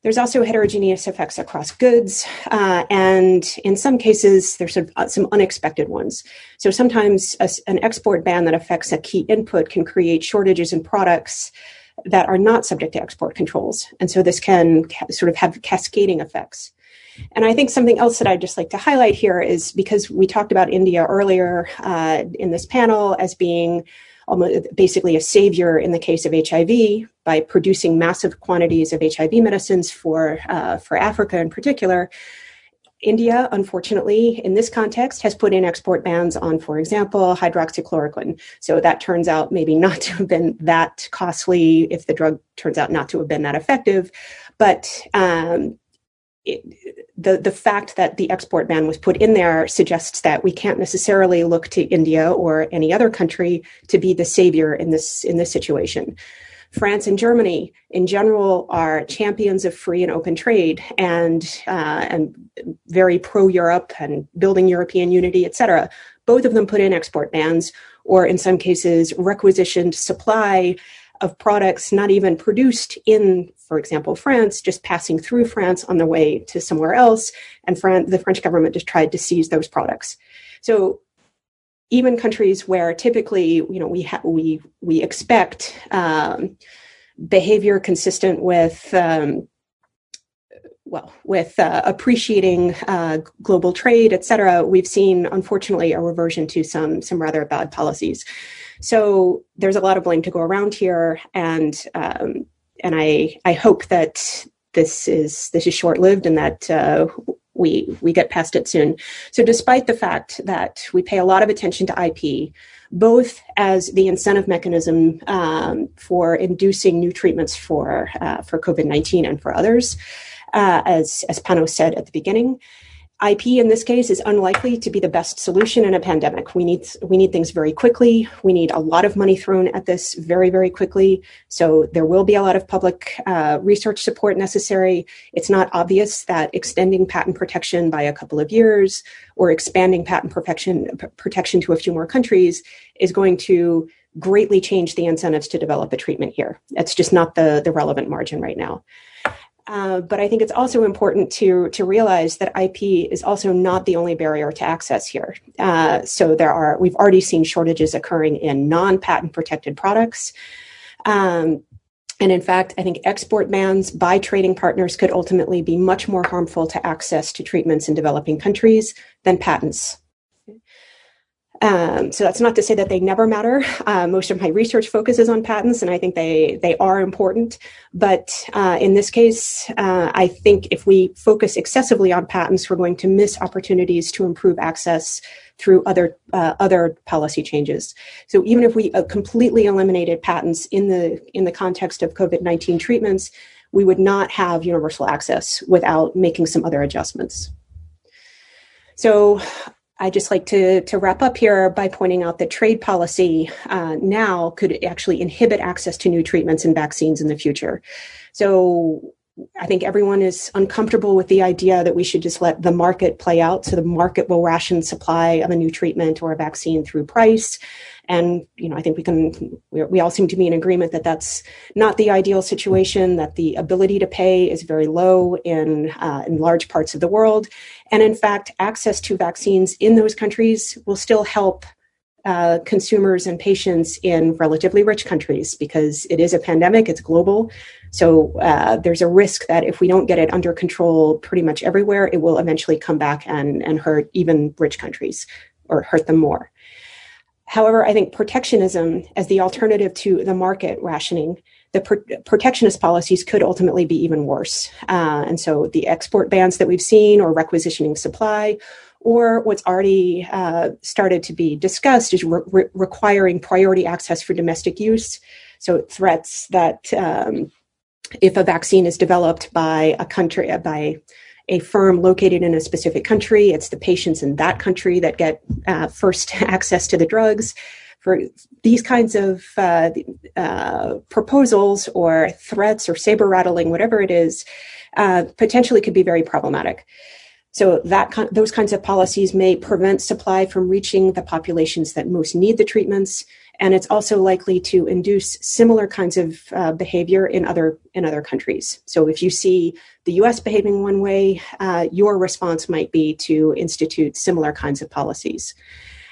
There's also heterogeneous effects across goods, uh, and in some cases, there's some, uh, some unexpected ones. So sometimes a, an export ban that affects a key input can create shortages in products that are not subject to export controls. And so this can ca- sort of have cascading effects. And I think something else that I'd just like to highlight here is because we talked about India earlier uh, in this panel as being basically a savior in the case of HIV by producing massive quantities of HIV medicines for uh, for Africa in particular. India, unfortunately, in this context, has put in export bans on, for example, hydroxychloroquine. So that turns out maybe not to have been that costly if the drug turns out not to have been that effective. But um, it, the the fact that the export ban was put in there suggests that we can't necessarily look to India or any other country to be the savior in this in this situation. France and Germany, in general, are champions of free and open trade and uh, and very pro Europe and building European unity, etc. Both of them put in export bans, or in some cases, requisitioned supply of products not even produced in, for example, France, just passing through France on their way to somewhere else, and Fran- the French government just tried to seize those products. So even countries where typically, you know, we ha- we we expect um, behavior consistent with um, well, with uh, appreciating uh, global trade, et cetera, we've seen, unfortunately, a reversion to some some rather bad policies. So there's a lot of blame to go around here, and um, and I I hope that this is this is short lived and that uh, we we get past it soon. So despite the fact that we pay a lot of attention to IP, both as the incentive mechanism um, for inducing new treatments for uh, for COVID nineteen and for others, uh, as as Panos said at the beginning, IP in this case is unlikely to be the best solution in a pandemic. We need we need things very quickly. We need a lot of money thrown at this very very quickly. So there will be a lot of public uh, research support necessary. It's not obvious that extending patent protection by a couple of years or expanding patent protection protection to a few more countries is going to greatly change the incentives to develop a treatment here. It's just not the the relevant margin right now. Uh, but I think it's also important to to realize that IP is also not the only barrier to access here. Uh, so there are we've already seen shortages occurring in non-patent protected products. Um, and in fact, I think export bans by trading partners could ultimately be much more harmful to access to treatments in developing countries than patents Um, so that's not to say that they never matter. Uh, most of my research focuses on patents, and I think they they are important. But uh, in this case, uh, I think if we focus excessively on patents, we're going to miss opportunities to improve access through other uh, other policy changes. So even if we uh, completely eliminated patents in the in the context of COVID nineteen treatments, we would not have universal access without making some other adjustments. So I just like to, to wrap up here by pointing out that trade policy uh, now could actually inhibit access to new treatments and vaccines in the future. So I think everyone is uncomfortable with the idea that we should just let the market play out. So the market will ration supply of a new treatment or a vaccine through price. And, you know, I think we can, we all seem to be in agreement that that's not the ideal situation, that the ability to pay is very low in, uh, in large parts of the world. And in fact, access to vaccines in those countries will still help uh, consumers and patients in relatively rich countries because it is a pandemic, it's global. So uh, there's a risk that if we don't get it under control pretty much everywhere, it will eventually come back and, and hurt even rich countries or hurt them more. However, I think protectionism as the alternative to the market rationing, the protectionist policies could ultimately be even worse. Uh, and so the export bans that we've seen or requisitioning supply or what's already uh, started to be discussed is re- requiring priority access for domestic use. So threats that um, if a vaccine is developed by a country by a firm located in a specific country, it's the patients in that country that get uh, first access to the drugs. For these kinds of uh, uh, proposals or threats or saber rattling, whatever it is, uh, potentially could be very problematic. So that those kinds of policies may prevent supply from reaching the populations that most need the treatments, and it's also likely to induce similar kinds of uh, behavior in other in other countries. So if you see the U.S. behaving one way, uh, your response might be to institute similar kinds of policies.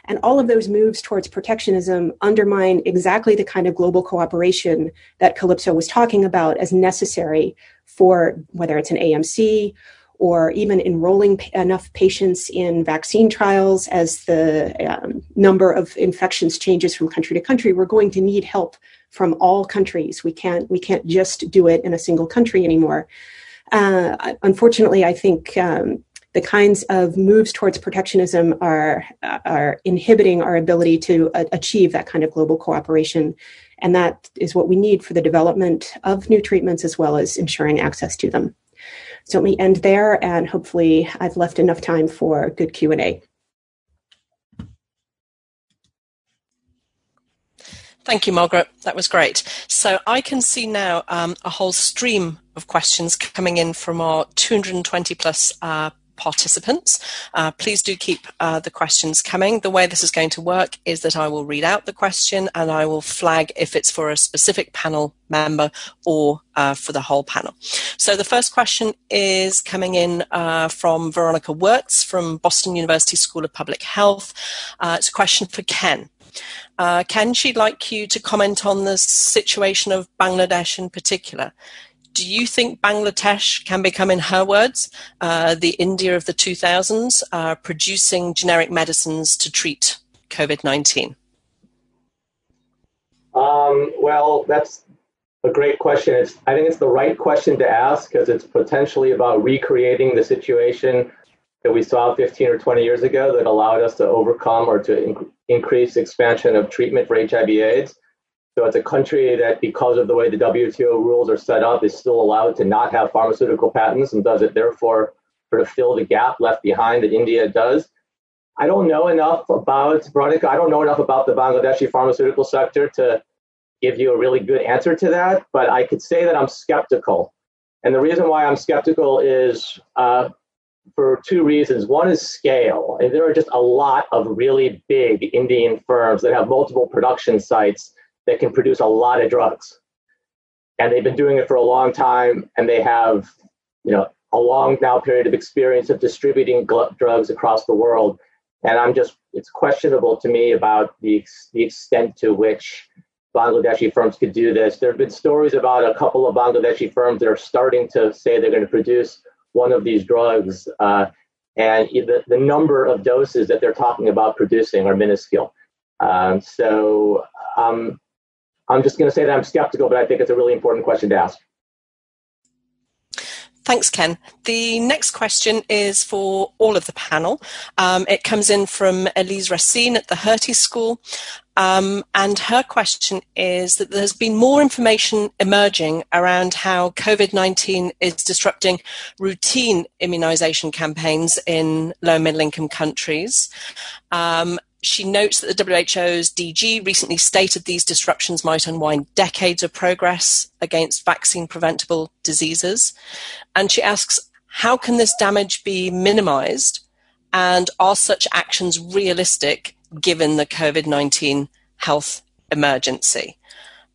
And all of those moves towards protectionism undermine exactly the kind of global cooperation that Kalipso was talking about as necessary for whether it's an AMC or even enrolling enough patients in vaccine trials as the um, number of infections changes from country to country we're going to need help from all countries. We can't we can't just do it in a single country anymore. Uh, unfortunately i think um, the kinds of moves towards protectionism are are inhibiting our ability to uh, achieve that kind of global cooperation. And that is what we need for the development of new treatments as well as ensuring access to them so let me end there, and hopefully I've left enough time for good Q&A. Thank you, Margaret. That was great. So I can see now um, a whole stream of questions coming in from our 220 plus uh, participants. Uh, please do keep uh, the questions coming. The way this is going to work is that I will read out the question and I will flag if it's for a specific panel member or uh, for the whole panel. So the first question is coming in uh, from Veronika Wirtz from Boston University School of Public Health. Uh, it's a question for Ken. Uh, Ken, she'd like you to comment on the situation of Bangladesh in particular do you think Bangladesh can become, in her words, uh, the India of the 2000s, uh, producing generic medicines to treat COVID 19? Um, well, that's a great question. It's, I think it's the right question to ask because it's potentially about recreating the situation that we saw 15 or 20 years ago that allowed us to overcome or to inc- increase expansion of treatment for HIV/AIDS. So it's a country that, because of the way the WTO rules are set up, is still allowed to not have pharmaceutical patents and does it therefore sort of fill the gap left behind that India does. I don't know enough about Veronika. I don't know enough about the Bangladeshi pharmaceutical sector to give you a really good answer to that, but I could say that I'm skeptical. And the reason why I'm skeptical is uh, for two reasons. One is scale. And there are just a lot of really big Indian firms that have multiple production sites that can produce a lot of drugs. And they've been doing it for a long time, and they have, you know, a long now period of experience of distributing gl- drugs across the world. And I'm just, it's questionable to me about the, ex- the extent to which Bangladeshi firms could do this. There have been stories about a couple of Bangladeshi firms that are starting to say they're going to produce one of these drugs uh, and the, the number of doses that they're talking about producing are minuscule. Um, so um, I'm just going to say that I'm skeptical, but I think it's a really important question to ask. Thanks, Ken. The next question is for all of the panel. Um, it comes in from Elise Racine at the Hertie School. Um, and her question is that there's been more information emerging around how COVID 19 is disrupting routine immunization campaigns in low and middle income countries. Um, she notes that the WHO's DG recently stated these disruptions might unwind decades of progress against vaccine preventable diseases. And she asks, how can this damage be minimized? And are such actions realistic given the COVID 19 health emergency?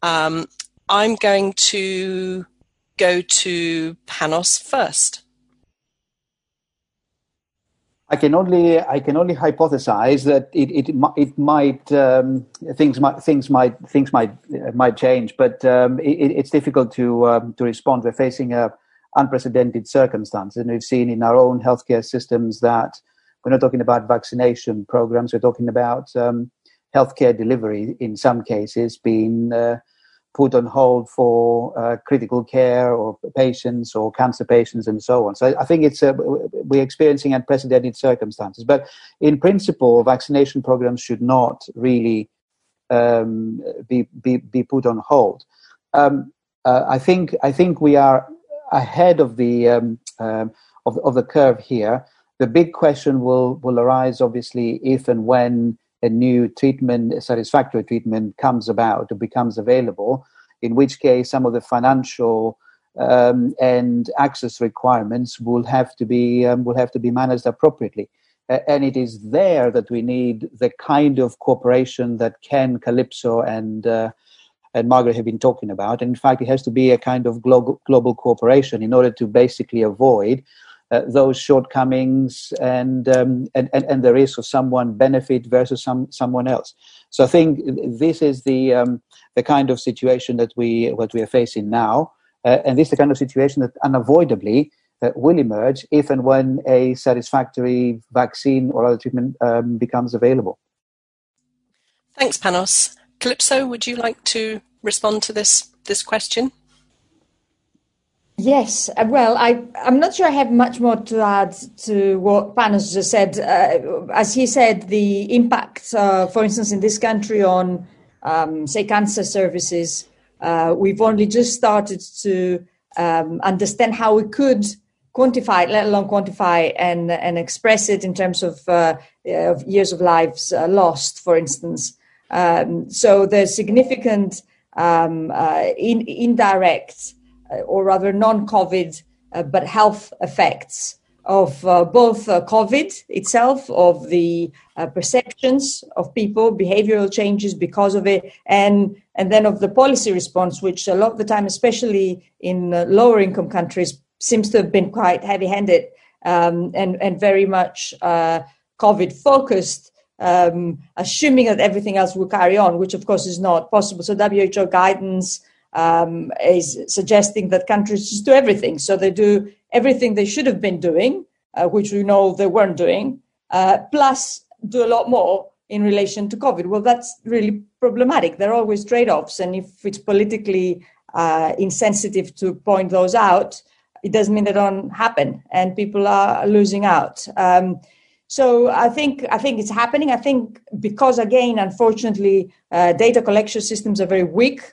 Um, I'm going to go to Panos first. I can only I can only hypothesize that it it, it might um, things might things might things might uh, might change, but um, it, it's difficult to um, to respond. We're facing a unprecedented circumstance, and we've seen in our own healthcare systems that we're not talking about vaccination programs. We're talking about um, healthcare delivery in some cases being uh, put on hold for uh, critical care or patients or cancer patients and so on. So I think it's a, we're experiencing unprecedented circumstances. But in principle, vaccination programs should not really um, be, be be put on hold. Um, uh, I think I think we are ahead of the um, um of, of the curve here. The big question will will arise, obviously, if and when a new treatment, a satisfactory treatment comes about or becomes available, in which case some of the financial um, and access requirements will have to be um, will have to be managed appropriately. Uh, and it is there that we need the kind of cooperation that Ken Kalipso and uh, and Margaret have been talking about. And in fact, it has to be a kind of global global cooperation in order to basically avoid uh, those shortcomings and, um, and, and and the risk of someone benefit versus some someone else. So I think this is the um, the kind of situation that we what we are facing now, uh, and this is the kind of situation that unavoidably uh, will emerge if and when a satisfactory vaccine or other treatment um, becomes available. Thanks, Panos. Kalipso, would you like to respond to this this question? Yes, uh, well, I, I'm not sure I have much more to add to what Panos just said. Uh, as he said, the impact, uh, for instance, in this country on, um, say, cancer services, uh, we've only just started to um, understand how we could quantify let alone quantify and, and express it in terms of, uh, of years of lives uh, lost, for instance. Um, so there's significant um, in, indirect or rather non-COVID, uh, but health effects of uh, both uh, COVID itself, of the uh, perceptions of people, behavioral changes because of it, and and then of the policy response, which a lot of the time, especially in uh, lower income countries, seems to have been quite heavy-handed um, and and very much COVID focused. Um, assuming that everything else will carry on, which of course is not possible. So WHO guidance um, is suggesting that countries just do everything. So they do everything they should have been doing, uh, which we know they weren't doing, uh, plus do a lot more in relation to COVID. Well, that's really problematic. There are always trade offs. And if it's politically uh, insensitive to point those out, it doesn't mean they don't happen and people are losing out. Um, so I think I think it's happening. I think because again, unfortunately, uh, data collection systems are very weak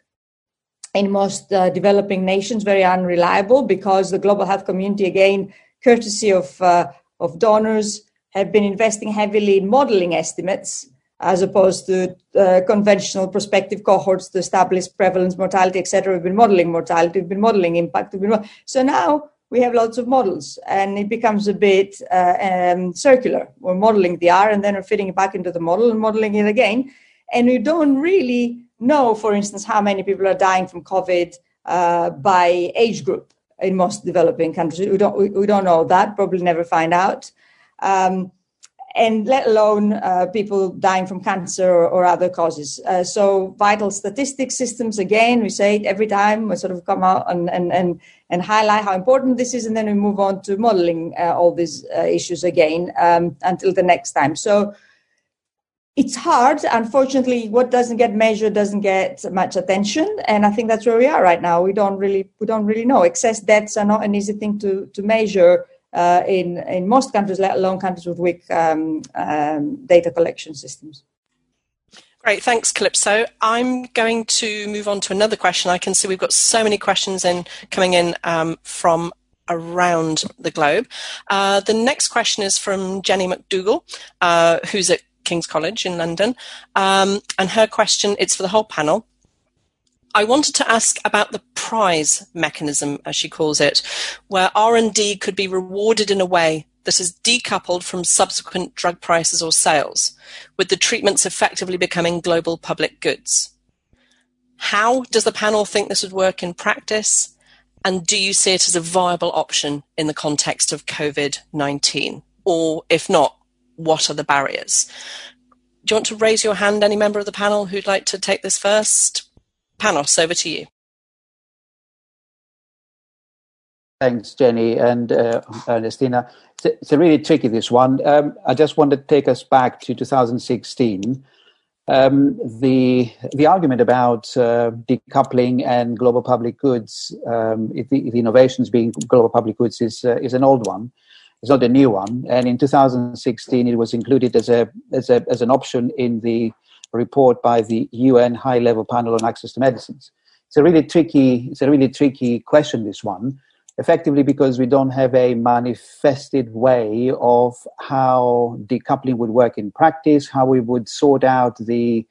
in most uh, developing nations very unreliable because the global health community, again, courtesy of, uh, of donors, have been investing heavily in modeling estimates as opposed to uh, conventional prospective cohorts to establish prevalence, mortality, etc. We've been modeling mortality, we've been modeling impact. We've been so now we have lots of models, and it becomes a bit uh, um, circular. We're modeling the R, and then we're fitting it back into the model and modeling it again, and we don't really know, for instance, how many people are dying from COVID uh, by age group in most developing countries. We don't, we, we, don't know that, probably never find out. Um, and let alone uh, people dying from cancer or, or other causes. Uh, so vital statistics systems, again, we say it every time we sort of come out and, and, and, and highlight how important this is, and then we move on to modeling uh, all these uh, issues again um, until the next time. So it's hard. Unfortunately, what doesn't get measured doesn't get much attention, and I think that's where we are right now. We don't really we don't really know. Excess deaths are not an easy thing to to measure uh, in in most countries, let alone countries with weak um, um, data collection systems. Great, thanks, Kalipso. I'm going to move on to another question. I can see we've got so many questions in coming in um, from around the globe. Uh, the next question is from Jenny McDougall, uh, who's at King's College in London. Um, and her question, it's for the whole panel. I wanted to ask about the prize mechanism, as she calls it, where R&D could be rewarded in a way that is decoupled from subsequent drug prices or sales, with the treatments effectively becoming global public goods. How does the panel think this would work in practice? And do you see it as a viable option in the context of COVID 19? Or if not, what are the barriers? Do you want to raise your hand, any member of the panel who'd like to take this first? Panos, over to you. Thanks, Jenny and uh, Ernestina. It's a really tricky this one. Um, I just want to take us back to 2016. Um, the the argument about uh, decoupling and global public goods, um, the, the, innovations being global public goods, is uh, is an old one. It's not a new one. And in 2016, it was included as a as a as an option in the report by the UN High Level Panel on Access to Medicines. It's a really tricky. It's a really tricky question. This one, effectively, because we don't have a manifested way of how decoupling would work in practice, how we would sort out the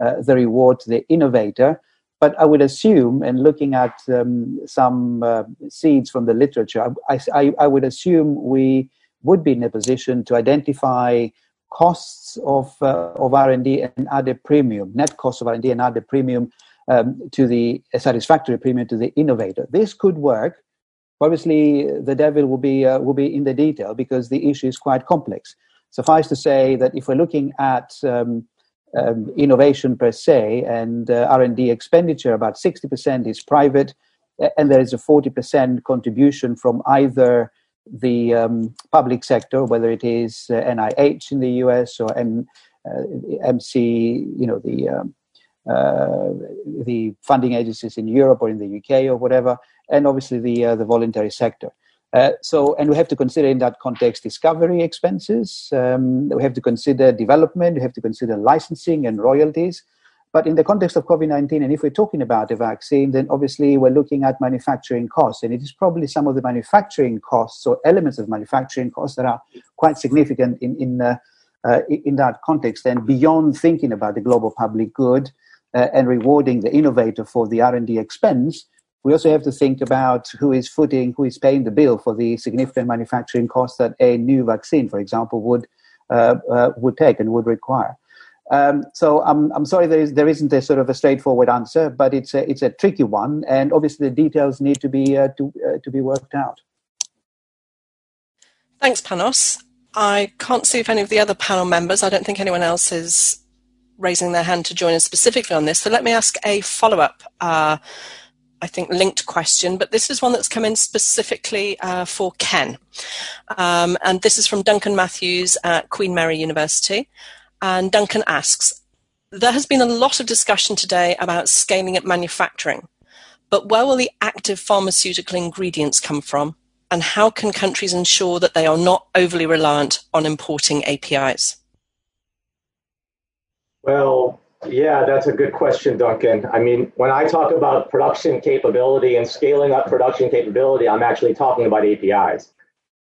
uh, the reward to the innovator but I would assume, and looking at um, some uh, seeds from the literature, I, I, I, would assume we would be in a position to identify costs of uh, of R and add a premium, net cost of R and add a premium um, to the satisfactory premium to the innovator. This could work. Obviously, the devil will be uh, will be in the detail because the issue is quite complex. Suffice to say that if we're looking at um, um, innovation per se and uh, r&d expenditure about 60% is private and there is a 40% contribution from either the um, public sector whether it is uh, nih in the us or M, uh, mc you know the um, uh, the funding agencies in europe or in the uk or whatever and obviously the uh, the voluntary sector uh, so, and we have to consider in that context discovery expenses. Um, we have to consider development. We have to consider licensing and royalties. But in the context of COVID 19, and if we're talking about a vaccine, then obviously we're looking at manufacturing costs. And it is probably some of the manufacturing costs or elements of manufacturing costs that are quite significant in, in, uh, uh, in that context. And beyond thinking about the global public good uh, and rewarding the innovator for the R&D expense, we also have to think about who is footing, who is paying the bill for the significant manufacturing costs that a new vaccine, for example, would uh, uh, would take and would require. Um, so I'm I'm sorry there is there isn't a sort of a straightforward answer, but it's a it's a tricky one, and obviously the details need to be uh, to uh, to be worked out. Thanks, Panos. I can't see if any of the other panel members. I don't think anyone else is raising their hand to join us specifically on this. So let me ask a follow up uh, I think, linked question, but this is one that's come in specifically uh, for Ken. Um, and this is from Duncan Matthews at Queen Mary University. And Duncan asks There has been a lot of discussion today about scaling up manufacturing, but where will the active pharmaceutical ingredients come from? And how can countries ensure that they are not overly reliant on importing APIs? Well, yeah, that's a good question, Duncan. I mean, when I talk about production capability and scaling up production capability, I'm actually talking about APIs.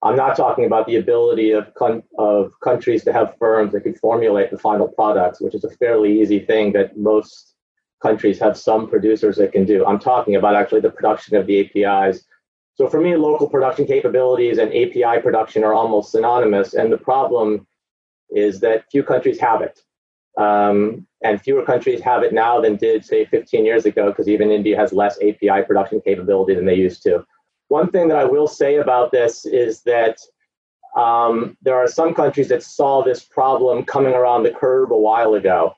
I'm not talking about the ability of, con- of countries to have firms that can formulate the final products, which is a fairly easy thing that most countries have some producers that can do. I'm talking about actually the production of the APIs. So for me, local production capabilities and API production are almost synonymous. And the problem is that few countries have it. Um, and fewer countries have it now than did, say, 15 years ago, because even India has less API production capability than they used to. One thing that I will say about this is that um, there are some countries that saw this problem coming around the curve a while ago.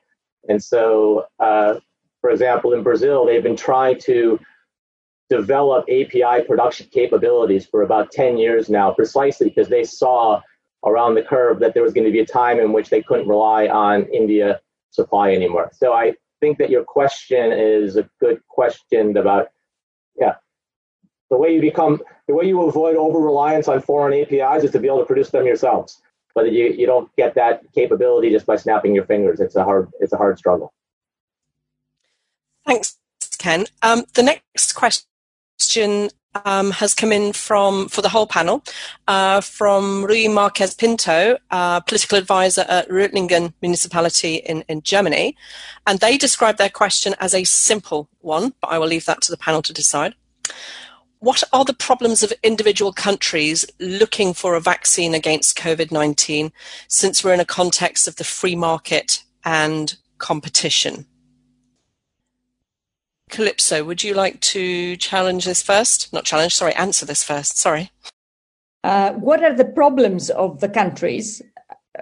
And so, uh, for example, in Brazil, they've been trying to develop API production capabilities for about 10 years now, precisely because they saw around the curve that there was going to be a time in which they couldn't rely on India supply anymore. So I think that your question is a good question about, yeah, the way you become, the way you avoid over reliance on foreign APIs is to be able to produce them yourselves. But you, you don't get that capability just by snapping your fingers. It's a hard, it's a hard struggle. Thanks, Ken. Um, the next question um, has come in from for the whole panel uh, from Rui Marquez Pinto, uh, political advisor at Reutlingen municipality in, in Germany, and they describe their question as a simple one, but I will leave that to the panel to decide. What are the problems of individual countries looking for a vaccine against COVID 19 since we're in a context of the free market and competition? Kalipso, would you like to challenge this first? Not challenge, sorry, answer this first. Sorry. Uh, what are the problems of the countries?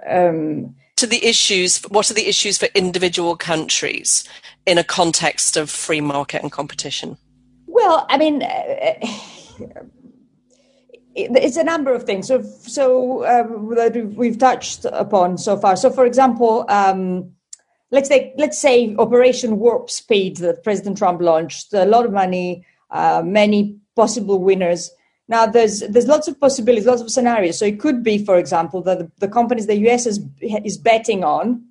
Um, to the issues, what are the issues for individual countries in a context of free market and competition? Well, I mean, uh, it's a number of things. So, so uh, that we've touched upon so far. So, for example, um, let's say let's say Operation Warp Speed that President Trump launched, a lot of money, uh, many possible winners. Now there's there's lots of possibilities, lots of scenarios. So it could be, for example, that the, the companies the US is is betting on,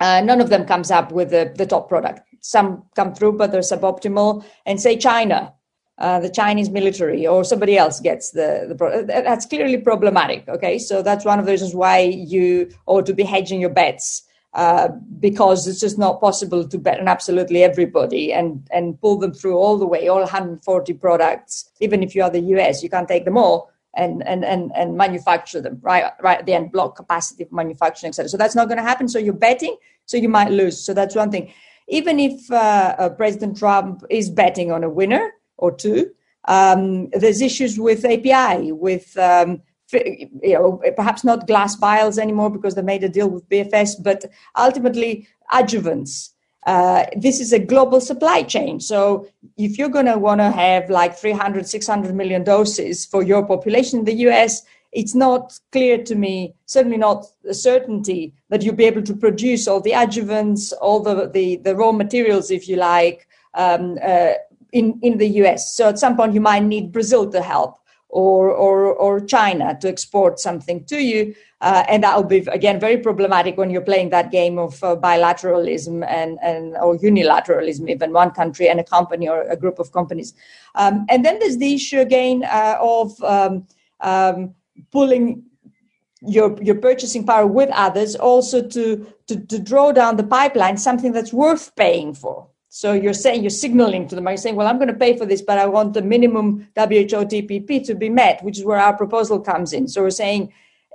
uh, none of them comes up with the, the top product. Some come through, but they're suboptimal. And say China, uh, the Chinese military or somebody else gets the, the product. That's clearly problematic. Okay, so that's one of the reasons why you ought to be hedging your bets uh, because it's just not possible to bet on absolutely everybody and, and pull them through all the way, all 140 products. Even if you are the US, you can't take them all and, and, and, and manufacture them right, right at the end, block capacity for manufacturing, etc. So that's not going to happen. So you're betting, so you might lose. So that's one thing. Even if uh, uh, President Trump is betting on a winner or two, um, there's issues with API, with um, you know, perhaps not glass vials anymore because they made a deal with BFS, but ultimately adjuvants. Uh, this is a global supply chain. So if you're going to want to have like 300, 600 million doses for your population in the US, it's not clear to me, certainly not a certainty that you'll be able to produce all the adjuvants, all the, the, the raw materials, if you like, um, uh, in, in the US. So at some point you might need Brazil to help or, or, or China to export something to you. Uh, and that will be, again, very problematic when you're playing that game of uh, bilateralism and, and, or unilateralism, even one country and a company or a group of companies. Um, and then there's the issue again uh, of um, um, pulling your, your purchasing power with others also to, to, to draw down the pipeline, something that's worth paying for. So you're saying you're signaling to them, you're saying, well, I'm going to pay for this, but I want the minimum WHO TPP to be met, which is where our proposal comes in. So we're saying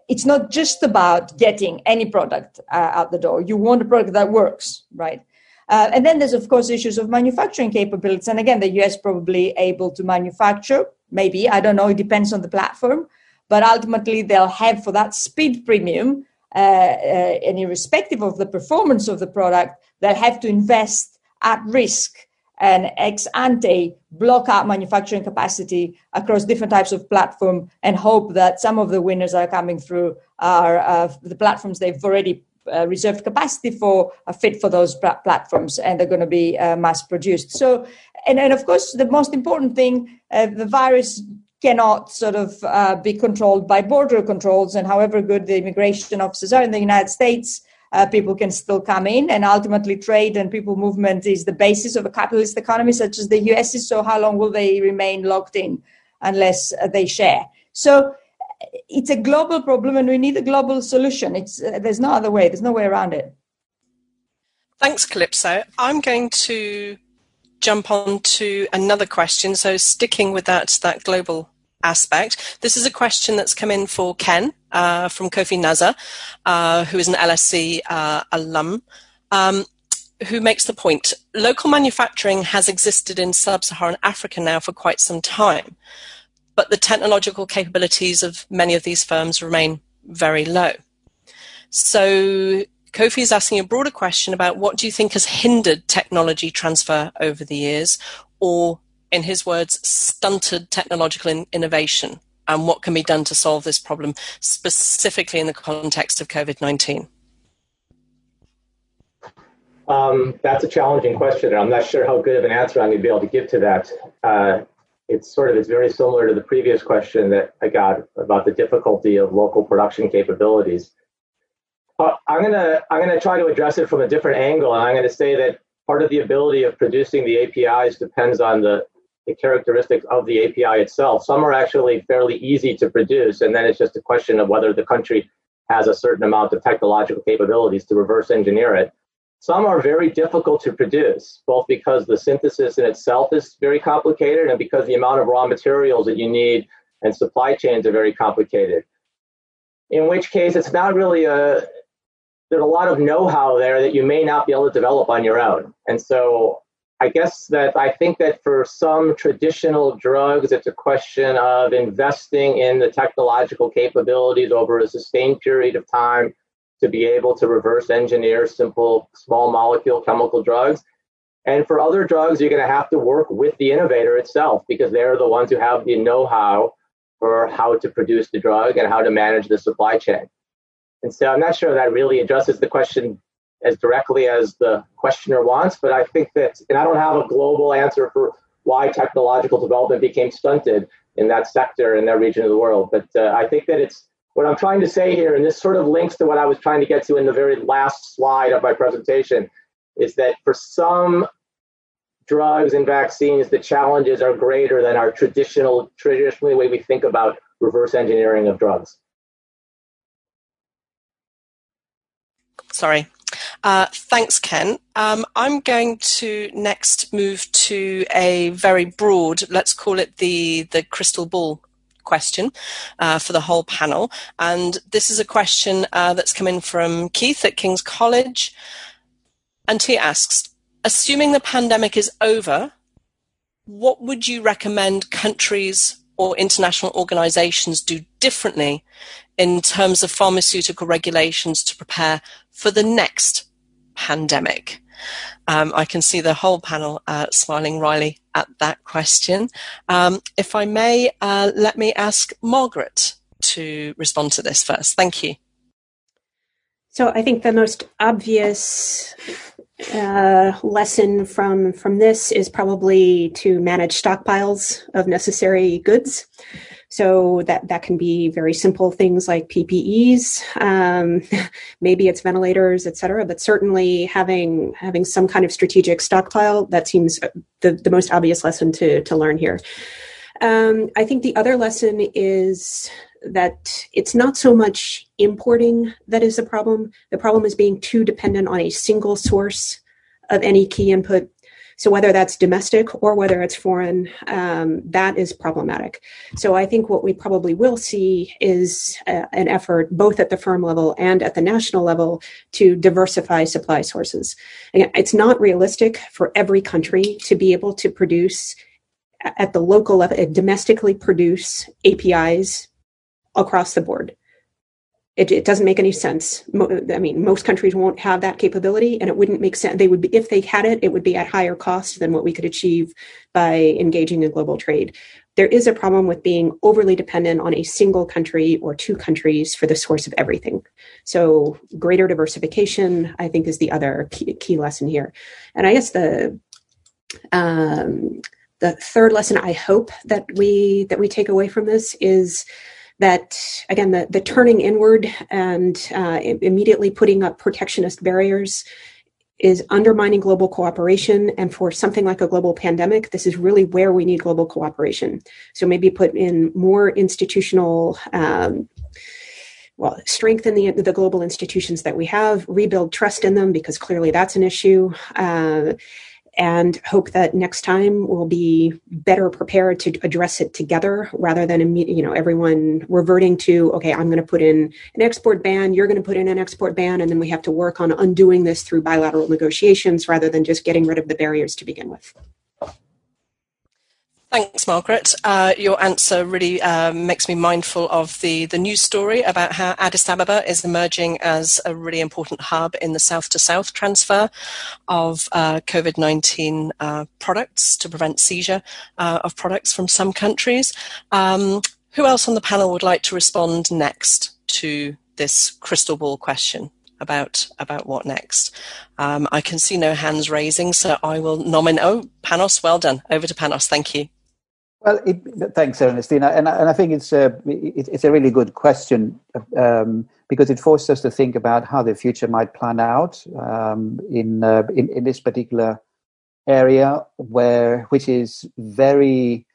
it's not just about getting any product uh, out the door. You want a product that works, right? Uh, and then there's of course issues of manufacturing capabilities. And again, the US probably able to manufacture, maybe I don't know. It depends on the platform, but ultimately they'll have for that speed premium, uh, uh, and irrespective of the performance of the product, they'll have to invest at risk and ex ante block out manufacturing capacity across different types of platform and hope that some of the winners are coming through are uh, the platforms they've already uh, reserved capacity for are fit for those platforms and they're going to be uh, mass produced. So and, and of course the most important thing uh, the virus cannot sort of uh, be controlled by border controls and however good the immigration officers are in the united states uh, people can still come in. And ultimately trade and people movement is the basis of a capitalist economy such as the us is. So how long will they remain locked in unless uh, they share? So it's a global problem and we need a global solution. It's uh, there's no other way. There's no way around it. Thanks Kalipso. I'm going to jump on to another question. So sticking with that that global aspect. This is a question that's come in for Ken uh, from Kofi Naza, uh, who is an LSE uh, alum, um, who makes the point local manufacturing has existed in sub Saharan Africa now for quite some time. but the technological capabilities of many of these firms remain very low. So Kofi is asking a broader question about what do you think has hindered technology transfer over the years, or in his words, stunted technological in- innovation, and what can be done to solve this problem, specifically in the context of COVID 19? Um, that's a challenging question, and I'm not sure how good of an answer I'm going to be able to give to that. Uh, it's sort of it's very similar to the previous question that I got about the difficulty of local production capabilities. I'm gonna I'm gonna try to address it from a different angle, and I'm going to say that part of the ability of producing the APIs depends on the the characteristics of the API itself. Some are actually fairly easy to produce, and then it's just a question of whether the country has a certain amount of technological capabilities to reverse engineer it. Some are very difficult to produce, both because the synthesis in itself is very complicated and because the amount of raw materials that you need and supply chains are very complicated. In which case, it's not really a, there's a lot of know how there that you may not be able to develop on your own. And so I guess that I think that for some traditional drugs, it's a question of investing in the technological capabilities over a sustained period of time to be able to reverse engineer simple small molecule chemical drugs. And for other drugs, you're going to have to work with the innovator itself because they're the ones who have the know how for how to produce the drug and how to manage the supply chain. And so I'm not sure that really addresses the question as directly as the questioner wants, but I think that, and I don't have a global answer for why technological development became stunted in that sector in that region of the world. But uh, I think that it's what I'm trying to say here, and this sort of links to what I was trying to get to in the very last slide of my presentation, is that for some drugs and vaccines, the challenges are greater than our traditional, traditionally way we think about reverse engineering of drugs. Sorry. Uh, thanks, Ken. Um, I'm going to next move to a very broad, let's call it the, the crystal ball question uh, for the whole panel. And this is a question uh, that's come in from Keith at King's College. And he asks Assuming the pandemic is over, what would you recommend countries or international organizations do differently in terms of pharmaceutical regulations to prepare for the next pandemic? Um, I can see the whole panel uh, smiling wryly at that question. Um, if I may, uh, let me ask Margaret to respond to this first. Thank you. So I think the most obvious uh, lesson from from this is probably to manage stockpiles of necessary goods. So that that can be very simple things like PPEs, um, maybe it's ventilators, et cetera. But certainly having having some kind of strategic stockpile that seems the, the most obvious lesson to to learn here. Um, I think the other lesson is that it's not so much importing that is the problem. The problem is being too dependent on a single source of any key input so whether that's domestic or whether it's foreign, um, that is problematic. So I think what we probably will see is uh, an effort both at the firm level and at the national level to diversify supply sources. Again, it's not realistic for every country to be able to produce at the local level, domestically produce APIs across the board. It, it, doesn't make any sense. I mean, most countries won't have that capability, and it wouldn't make sense. They would be, if they had it, it would be at higher cost than what we could achieve by engaging in global trade. There is a problem with being overly dependent on a single country or two countries for the source of everything. So, greater diversification, I think, is the other key, key lesson here. And I guess the um, the third lesson I hope that we that we take away from this is that again the, the turning inward and uh, immediately putting up protectionist barriers is undermining global cooperation. And for something like a global pandemic this is really where we need global cooperation. So maybe put in more institutional um, well, strengthen the, the global institutions that we have, rebuild trust in them because clearly that's an issue, uh, and hope that next time we'll be better prepared to address it together rather than you know everyone reverting to okay i'm going to put in an export ban you're going to put in an export ban and then we have to work on undoing this through bilateral negotiations rather than just getting rid of the barriers to begin with Thanks, Margaret. Uh, your answer really uh, makes me mindful of the, the news story about how Addis Ababa is emerging as a really important hub in the south to south transfer of uh, COVID 19 uh, products to prevent seizure uh, of products from some countries. Um, who else on the panel would like to respond next to this crystal ball question? about about what next. Um, I can see no hands raising, so I will nominate. Oh, Panos, well done. Over to Panos. Thank you. Well, it, thanks, Ernestina, and, and I think it's a it's a really good question um, because it forces us to think about how the future might plan out um, in, uh, in, in this particular area, where which is very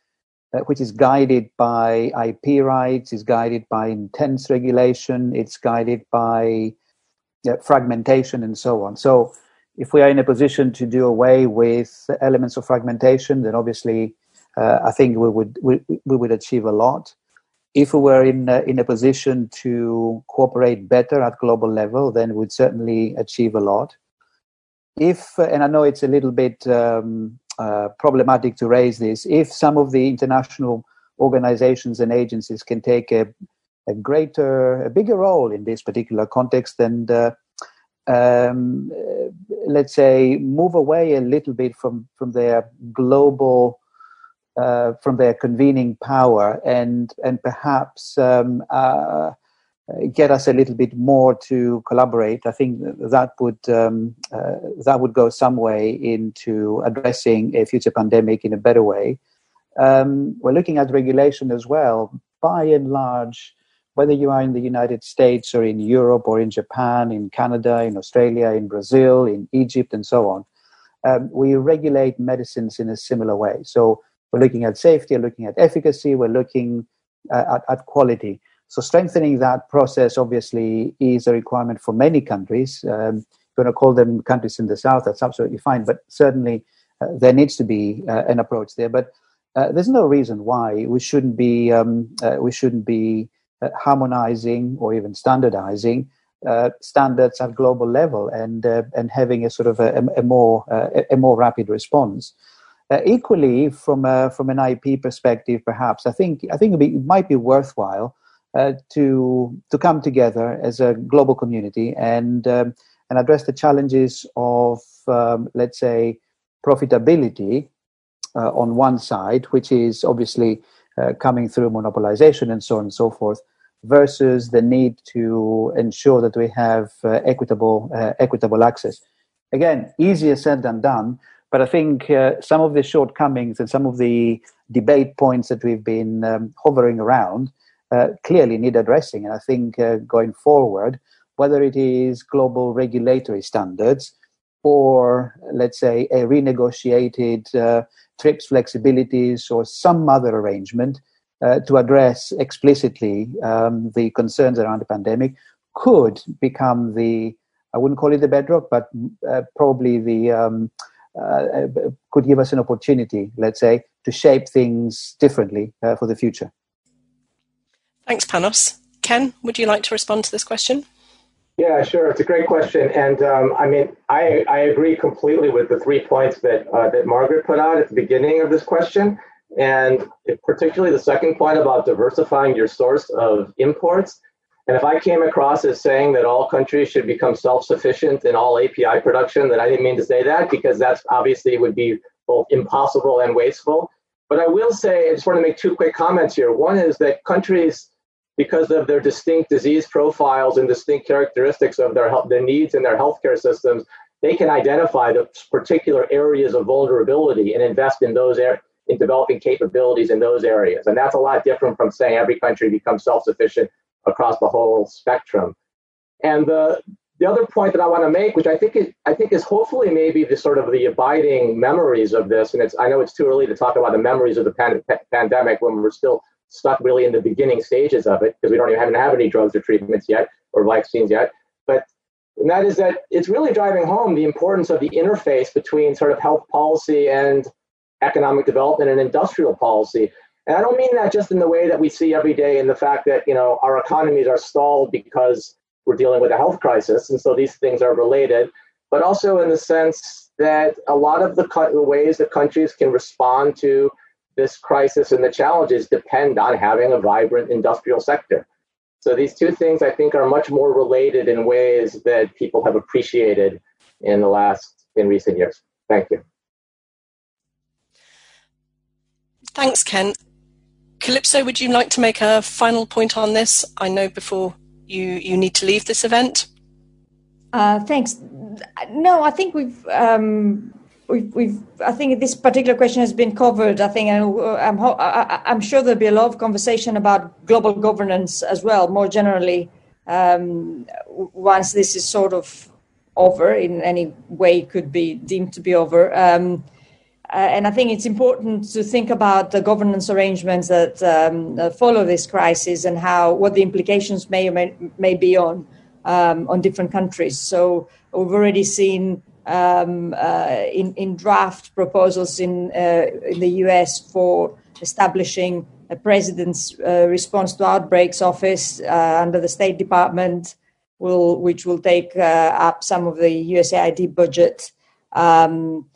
uh, which is guided by IP rights, is guided by intense regulation, it's guided by uh, fragmentation, and so on. So, if we are in a position to do away with elements of fragmentation, then obviously uh, I think we would we, we would achieve a lot. If we were in a, in a position to cooperate better at global level, then we'd certainly achieve a lot. If and I know it's a little bit um, uh, problematic to raise this, if some of the international organizations and agencies can take a, a greater, a bigger role in this particular context, and uh, um, let's say move away a little bit from from their global uh, from their convening power and and perhaps um, uh, get us a little bit more to collaborate. I think that would um, uh, that would go some way into addressing a future pandemic in a better way. Um, we're looking at regulation as well. By and large, whether you are in the United States or in Europe or in Japan, in Canada, in Australia, in Brazil, in Egypt, and so on, um, we regulate medicines in a similar way. So we're looking at safety, we're looking at efficacy, we're looking uh, at, at quality. So strengthening that process obviously is a requirement for many countries. Um, if you want to call them countries in the south, that's absolutely fine. But certainly uh, there needs to be uh, an approach there. But uh, there's no reason why we shouldn't be um, uh, we shouldn't be uh, harmonizing or even standardizing standards at global level and and having a sort of a, a more a more rapid response. Uh, equally, from a, from an IP perspective, perhaps I think I think it might be worthwhile uh, to to come together as a global community and um, and address the challenges of um, let's say profitability uh, on one side, which is obviously uh, coming through monopolization and so on and so forth, versus the need to ensure that we have uh, equitable uh, equitable access. Again, easier said than done but I think uh, some of the shortcomings and some of the debate points that we've been um, hovering around uh, clearly need addressing. And I think uh, going forward, whether it is global regulatory standards or, let's say, a renegotiated uh, TRIPS flexibilities or some other arrangement uh, to address explicitly um, the concerns around the pandemic, could become the I wouldn't call it the bedrock, but uh, probably the um, uh, could give us an opportunity, let's say, to shape things differently uh, for the future. Thanks, Panos. Ken, would you like to respond to this question? Yeah, sure. It's a great question, and um, I mean, I, I agree completely with the three points that uh, that Margaret put out at the beginning of this question, and particularly the second point about diversifying your source of imports. And if I came across as saying that all countries should become self-sufficient in all API production, then I didn't mean to say that because that's obviously would be both impossible and wasteful. But I will say, I just want to make two quick comments here. One is that countries, because of their distinct disease profiles and distinct characteristics of their health, their needs and their healthcare systems, they can identify the particular areas of vulnerability and invest in those areas in developing capabilities in those areas. And that's a lot different from saying every country becomes self-sufficient across the whole spectrum. And the the other point that I want to make, which I think is, I think is hopefully maybe the sort of the abiding memories of this, and it's I know it's too early to talk about the memories of the pan- pandemic when we're still stuck really in the beginning stages of it because we don't even haven't have any drugs or treatments yet or vaccines yet. But and that is that it's really driving home the importance of the interface between sort of health policy and economic development and industrial policy. And I don't mean that just in the way that we see every day in the fact that, you know, our economies are stalled because we're dealing with a health crisis. And so these things are related, but also in the sense that a lot of the, the ways that countries can respond to this crisis and the challenges depend on having a vibrant industrial sector. So these two things I think are much more related in ways that people have appreciated in the last in recent years. Thank you. Thanks, Ken. Kalipso, would you like to make a final point on this? I know before you, you need to leave this event. Uh, thanks. No, I think we've, um, we've, we've, I think this particular question has been covered. I think I'm, I'm sure there'll be a lot of conversation about global governance as well, more generally, um, once this is sort of over in any way it could be deemed to be over. Um, uh, and I think it's important to think about the governance arrangements that um, follow this crisis and how what the implications may or may, may be on um, on different countries. So we've already seen um, uh, in, in draft proposals in uh, in the U.S. for establishing a president's uh, response to outbreaks office uh, under the State Department, will which will take uh, up some of the USAID budget. Um,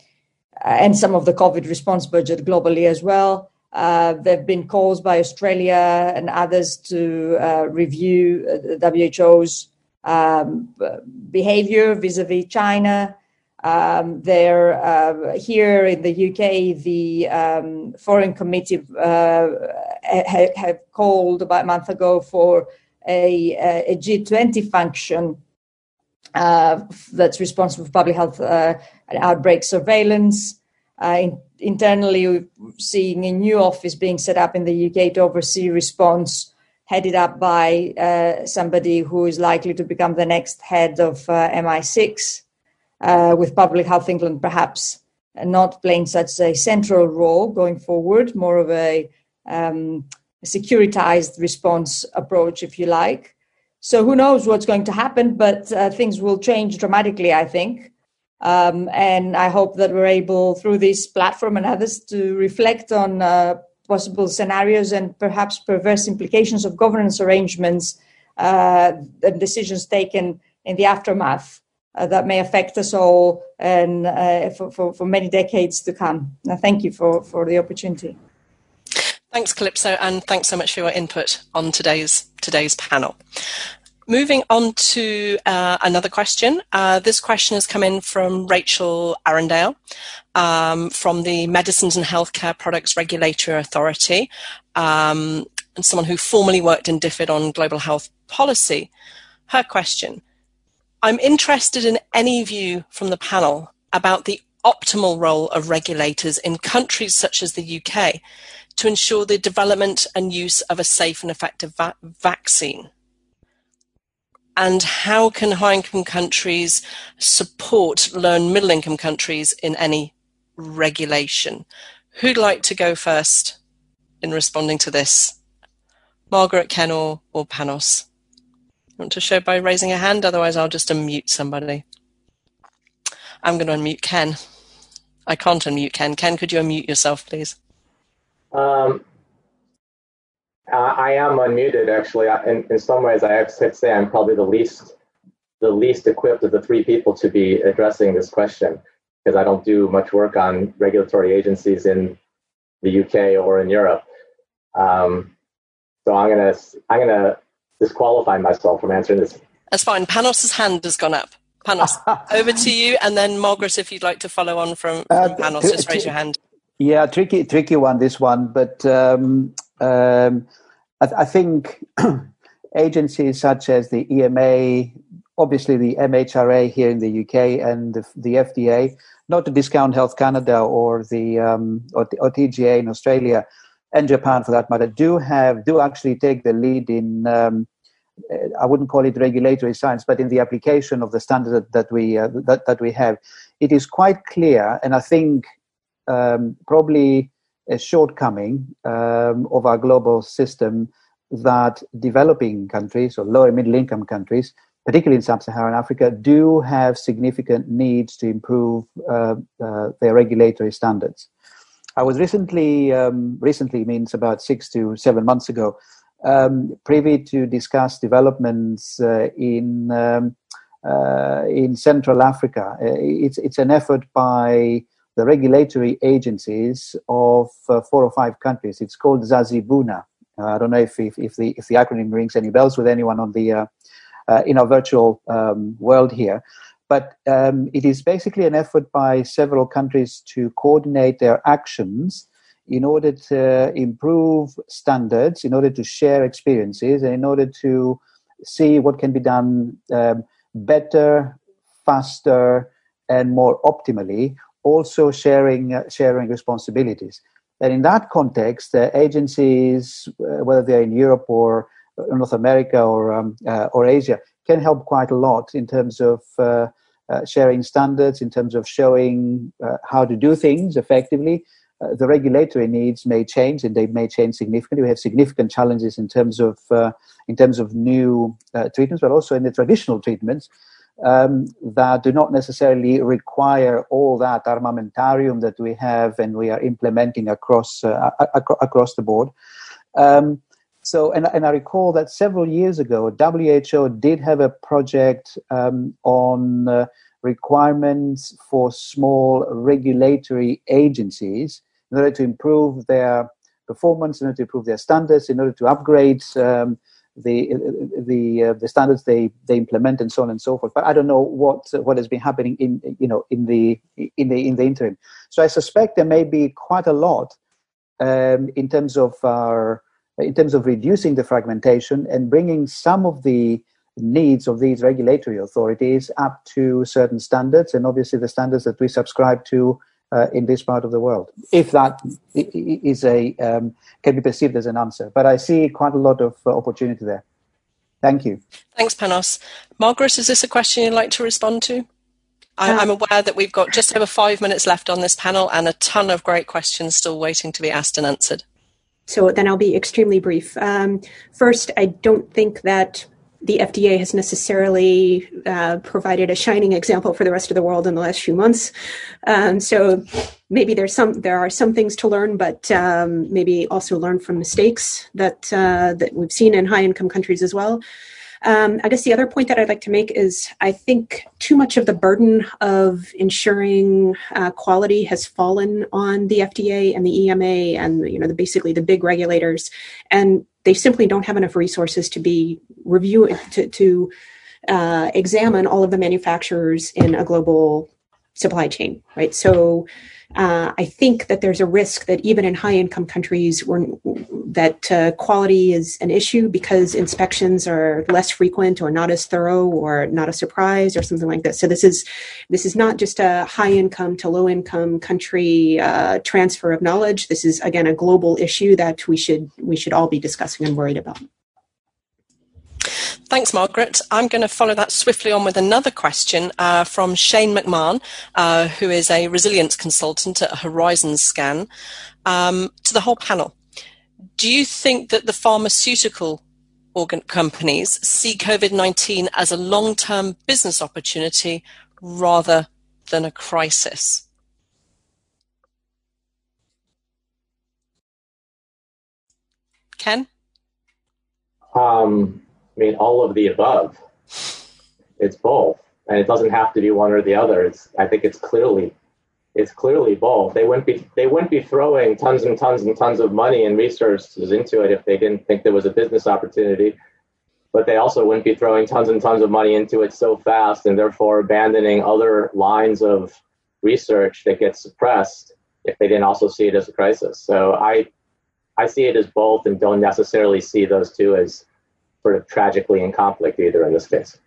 and some of the COVID response budget globally as well. Uh, there have been calls by Australia and others to uh, review uh, the WHO's um, behavior vis-a-vis China. Um, there, uh, here in the UK, the um, Foreign Committee uh, ha- have called about a month ago for a a G20 function uh, that's responsible for public health uh, outbreak surveillance. Uh, in, internally, we're seeing a new office being set up in the UK to oversee response, headed up by uh, somebody who is likely to become the next head of uh, MI6, uh, with Public Health England perhaps not playing such a central role going forward, more of a um, securitized response approach, if you like. So who knows what's going to happen, but uh, things will change dramatically, I think. Um, and I hope that we're able, through this platform and others, to reflect on uh, possible scenarios and perhaps perverse implications of governance arrangements uh, and decisions taken in the aftermath uh, that may affect us all and uh, for, for, for, many decades to come. Now, thank you for, for the opportunity. Thanks, Kalipso, and thanks so much for your input on today's today's panel. Moving on to uh, another question. Uh, this question has come in from Rachel Arundale um, from the Medicines and Healthcare Products Regulatory Authority, um, and someone who formerly worked in DFID on global health policy. Her question I'm interested in any view from the panel about the optimal role of regulators in countries such as the UK to ensure the development and use of a safe and effective va- vaccine? And how can high income countries support low and middle income countries in any regulation? Who'd like to go first in responding to this? Margaret, Ken, or, Panos? Want to show by raising a hand? Otherwise, I'll just unmute somebody. I'm going to unmute Ken. I can't unmute Ken. Ken, could you unmute yourself, please? Um, I am unmuted, actually. In, in some ways, I have to say I'm probably the least the least equipped of the three people to be addressing this question because I don't do much work on regulatory agencies in the UK or in Europe. Um, so I'm gonna I'm gonna disqualify myself from answering this. That's fine. Panos's hand has gone up. Panos, over to you, and then Margaret, if you'd like to follow on from, from uh, Panos, just raise your hand. Yeah, tricky, tricky one. This one, but um, um, I, I, think agencies such as the EMA, obviously the MHRA here in the UK, and the, the FDA, not to discount Health Canada or the um, or, or, TGA in Australia and Japan for that matter, do have do actually take the lead in. Um, I wouldn't call it regulatory science, but in the application of the standard that we uh, that, that we have, it is quite clear, and I think um, probably a shortcoming um, of our global system that developing countries or lower middle income countries, particularly in sub-Saharan Africa, do have significant needs to improve uh, uh, their regulatory standards. I was recently, um, recently means about six to seven months ago, um, privy to discuss developments uh, in um, uh, in Central Africa. Uh, it's it's an effort by the regulatory agencies of uh, four or five countries. It's called ZaZiBoNa. Uh, I don't know if, if, if, the, if the acronym rings any bells with anyone on the, uh, uh, in our virtual um, world here. But um, it is basically an effort by several countries to coordinate their actions in order to improve standards, in order to share experiences, and in order to see what can be done um, better, faster, and more optimally, also sharing, uh, sharing responsibilities. And in that context, uh, agencies, uh, whether they're in Europe or North America or, um, uh, or Asia, can help quite a lot in terms of uh, uh, sharing standards, in terms of showing how to do things effectively. the regulatory needs may change, and they may change significantly. We have significant challenges in terms of in terms of new treatments, but also in the traditional treatments um, that do not necessarily require all that armamentarium that we have and we are implementing across uh, ac- across the board. Um, so, and, and, I recall that several years ago, WHO did have a project um, on uh, requirements for small regulatory agencies in order to improve their performance, in order to improve their standards, in order to upgrade um, the the uh, the standards they they implement and so on and so forth. But I don't know what what has been happening in you know in the in the in the interim. So I suspect there may be quite a lot um, in terms of our in terms of reducing the fragmentation and bringing some of the needs of these regulatory authorities up to certain standards and obviously the standards that we subscribe to uh, in this part of the world, if that is a um, can be perceived as an answer. But I see quite a lot of uh, opportunity there. Thank you. Thanks, Panos. Margaret, is this a question you'd like to respond to? I'm uh, aware that we've got just over five minutes left on this panel and a ton of great questions still waiting to be asked and answered. So then I'll be extremely brief. Um, first, I don't think that the FDA has necessarily uh, provided a shining example for the rest of the world in the last few months. Um, so maybe there's some there are some things to learn, but um, maybe also learn from mistakes that uh, that we've seen in high income countries as well. Um, I guess the other point that I'd like to make is I think too much of the burden of ensuring uh, quality has fallen on the FDA and the EMA and you know the, basically the big regulators, and they simply don't have enough resources to be reviewing to, to uh, examine all of the manufacturers in a global supply chain, right? So uh, I think that there's a risk that even in high income countries, that uh, quality is an issue because inspections are less frequent or not as thorough or not a surprise or something like that. So this is this is not just a high income to low income country uh, transfer of knowledge. This is again a global issue that we should we should all be discussing and worried about. Thanks, Margaret. I'm going to follow that swiftly on with another question uh, from Shane McMahon, uh, who is a resilience consultant at Horizon Scan, um, to the whole panel. Do you think that the pharmaceutical companies see COVID 19 as a long term business opportunity rather than a crisis? Ken? Um, I mean, all of the above. It's both, and it doesn't have to be one or the other. It's I think it's clearly it's clearly both. They wouldn't be they wouldn't be throwing tons and tons and tons of money and resources into it if they didn't think there was a business opportunity. But they also wouldn't be throwing tons and tons of money into it so fast and therefore abandoning other lines of research that gets suppressed if they didn't also see it as a crisis. So I I see it as both and don't necessarily see those two as sort of tragically in conflict either in this case.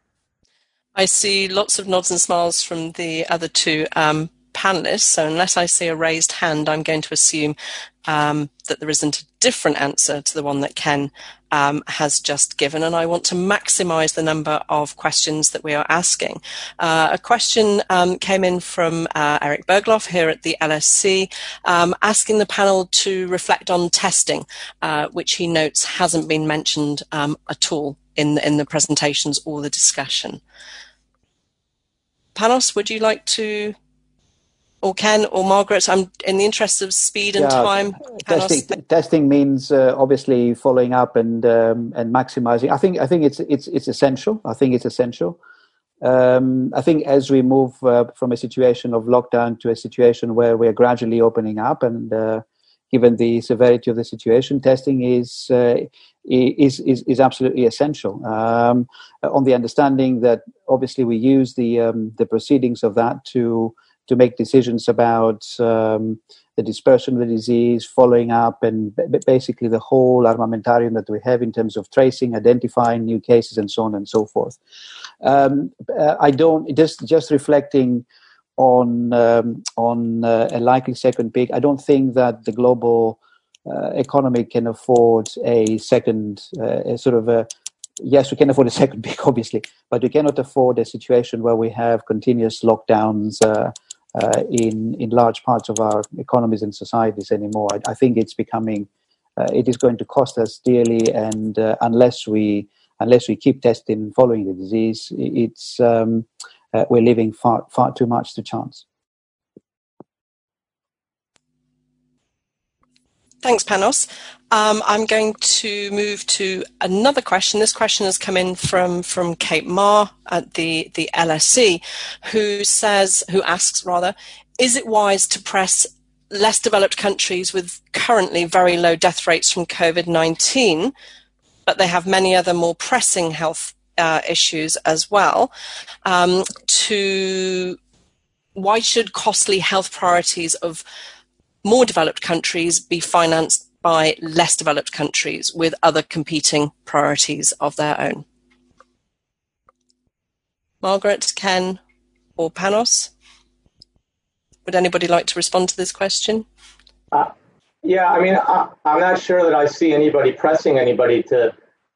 I see lots of nods and smiles from the other two um, panelists. So unless I see a raised hand, I'm going to assume um, that there isn't a different answer to the one that Ken um, has just given. And I want to maximize the number of questions that we are asking. Uh, a question um, came in from uh, Erik Berglof here at the LSE, um, asking the panel to reflect on testing, uh, which he notes hasn't been mentioned um, at all in the, in the presentations or the discussion. Panos, would you like to or Ken or Margaret, I'm in the interest of speed and yeah, time. Testing, testing means uh, obviously following up and um, and maximizing. I think I think it's it's it's essential. I think it's essential. um, I think as we move uh, from a situation of lockdown to a situation where we're gradually opening up, and uh, given the severity of the situation, testing is uh, is, is, is absolutely essential. Um, on the understanding that obviously we use the um, the proceedings of that to to make decisions about um, the dispersion of the disease, following up, and b- basically the whole armamentarium that we have in terms of tracing, identifying new cases, and so on and so forth. Um, uh, I don't just just reflecting on um, on uh, a likely second peak. I don't think that the global uh, economy can afford a second uh, a sort of a yes, we can afford a second peak, obviously, but we cannot afford a situation where we have continuous lockdowns uh, uh, in in large parts of our economies and societies anymore. I, I think it's becoming uh, it is going to cost us dearly, and uh, unless we unless we keep testing and following the disease, it's um, uh, we're leaving far far too much to chance. Thanks, Panos. Um, I'm going to move to another question. This question has come in from, from Kate Marr at the, the LSE, who says, who asks rather, is it wise to press less developed countries with currently very low death rates from COVID 19, but they have many other more pressing health uh, issues as well, um, to why should costly health priorities of more developed countries be financed by less developed countries with other competing priorities of their own. Margaret, Ken, or Panos? Would anybody like to respond to this question? Uh, yeah, I mean, I, am not sure that I see anybody pressing anybody to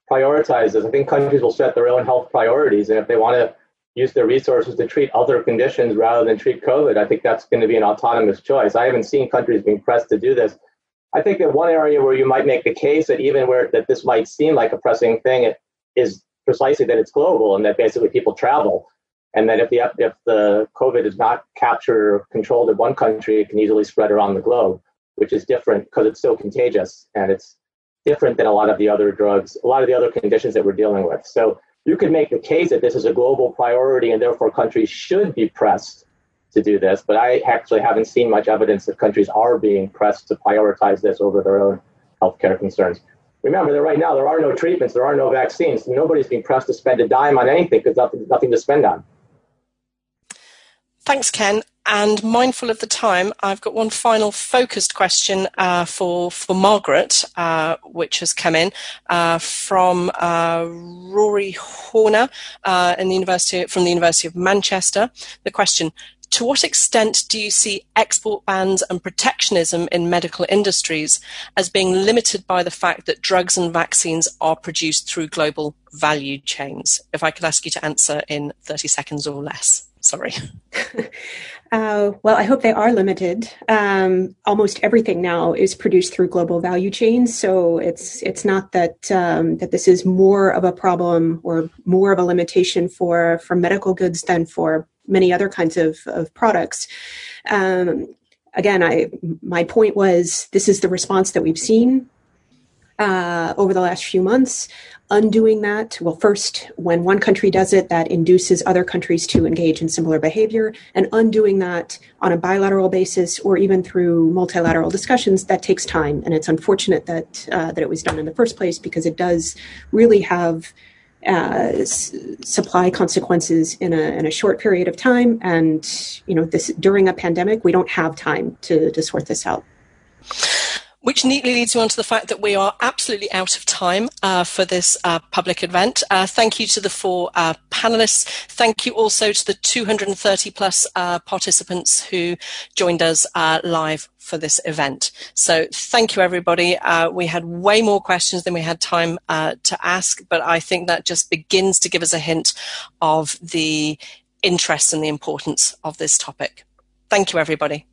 prioritize this. I think countries will set their own health priorities, and if they want to use their resources to treat other conditions rather than treat COVID. I think that's going to be an autonomous choice. I haven't seen countries being pressed to do this. I think that one area where you might make the case that even where that this might seem like a pressing thing is precisely that it's global and that basically people travel. And that if the if the COVID is not captured or controlled in one country, it can easily spread around the globe, which is different because it's so contagious and it's different than a lot of the other drugs, a lot of the other conditions that we're dealing with. So you could make the case that this is a global priority and therefore countries should be pressed to do this, but I actually haven't seen much evidence that countries are being pressed to prioritize this over their own healthcare concerns. Remember that right now there are no treatments, there are no vaccines. Nobody's being pressed to spend a dime on anything because nothing, nothing to spend on. Thanks, Ken. And mindful of the time, I've got one final focused question uh, for for Margaret, uh, which has come in uh, from uh, Rory Horner uh, in the university from the University of Manchester. The question: To what extent do you see export bans and protectionism in medical industries as being limited by the fact that drugs and vaccines are produced through global value chains? If I could ask you to answer in thirty seconds or less. Sorry. Uh, well, I hope they are limited. Um, almost everything now is produced through global value chains, so it's it's not that um, that this is more of a problem or more of a limitation for for medical goods than for many other kinds of of products. Um, again, I my point was this is the response that we've seen uh, over the last few months undoing that. Well first when one country does it that induces other countries to engage in similar behavior and undoing that on a bilateral basis or even through multilateral discussions that takes time. And it's unfortunate that uh, that it was done in the first place because it does really have uh, s- supply consequences in a, in a short period of time. And you know this during a pandemic we don't have time to, to sort this out which neatly leads me on to the fact that we are absolutely out of time uh, for this uh, public event. Uh, thank you to the four uh, panelists. Thank you also to the 230 plus uh, participants who joined us uh, live for this event. So thank you, everybody. we had way more questions than we had time to ask, but I think that just begins to give us a hint of the interest and the importance of this topic. Thank you, everybody.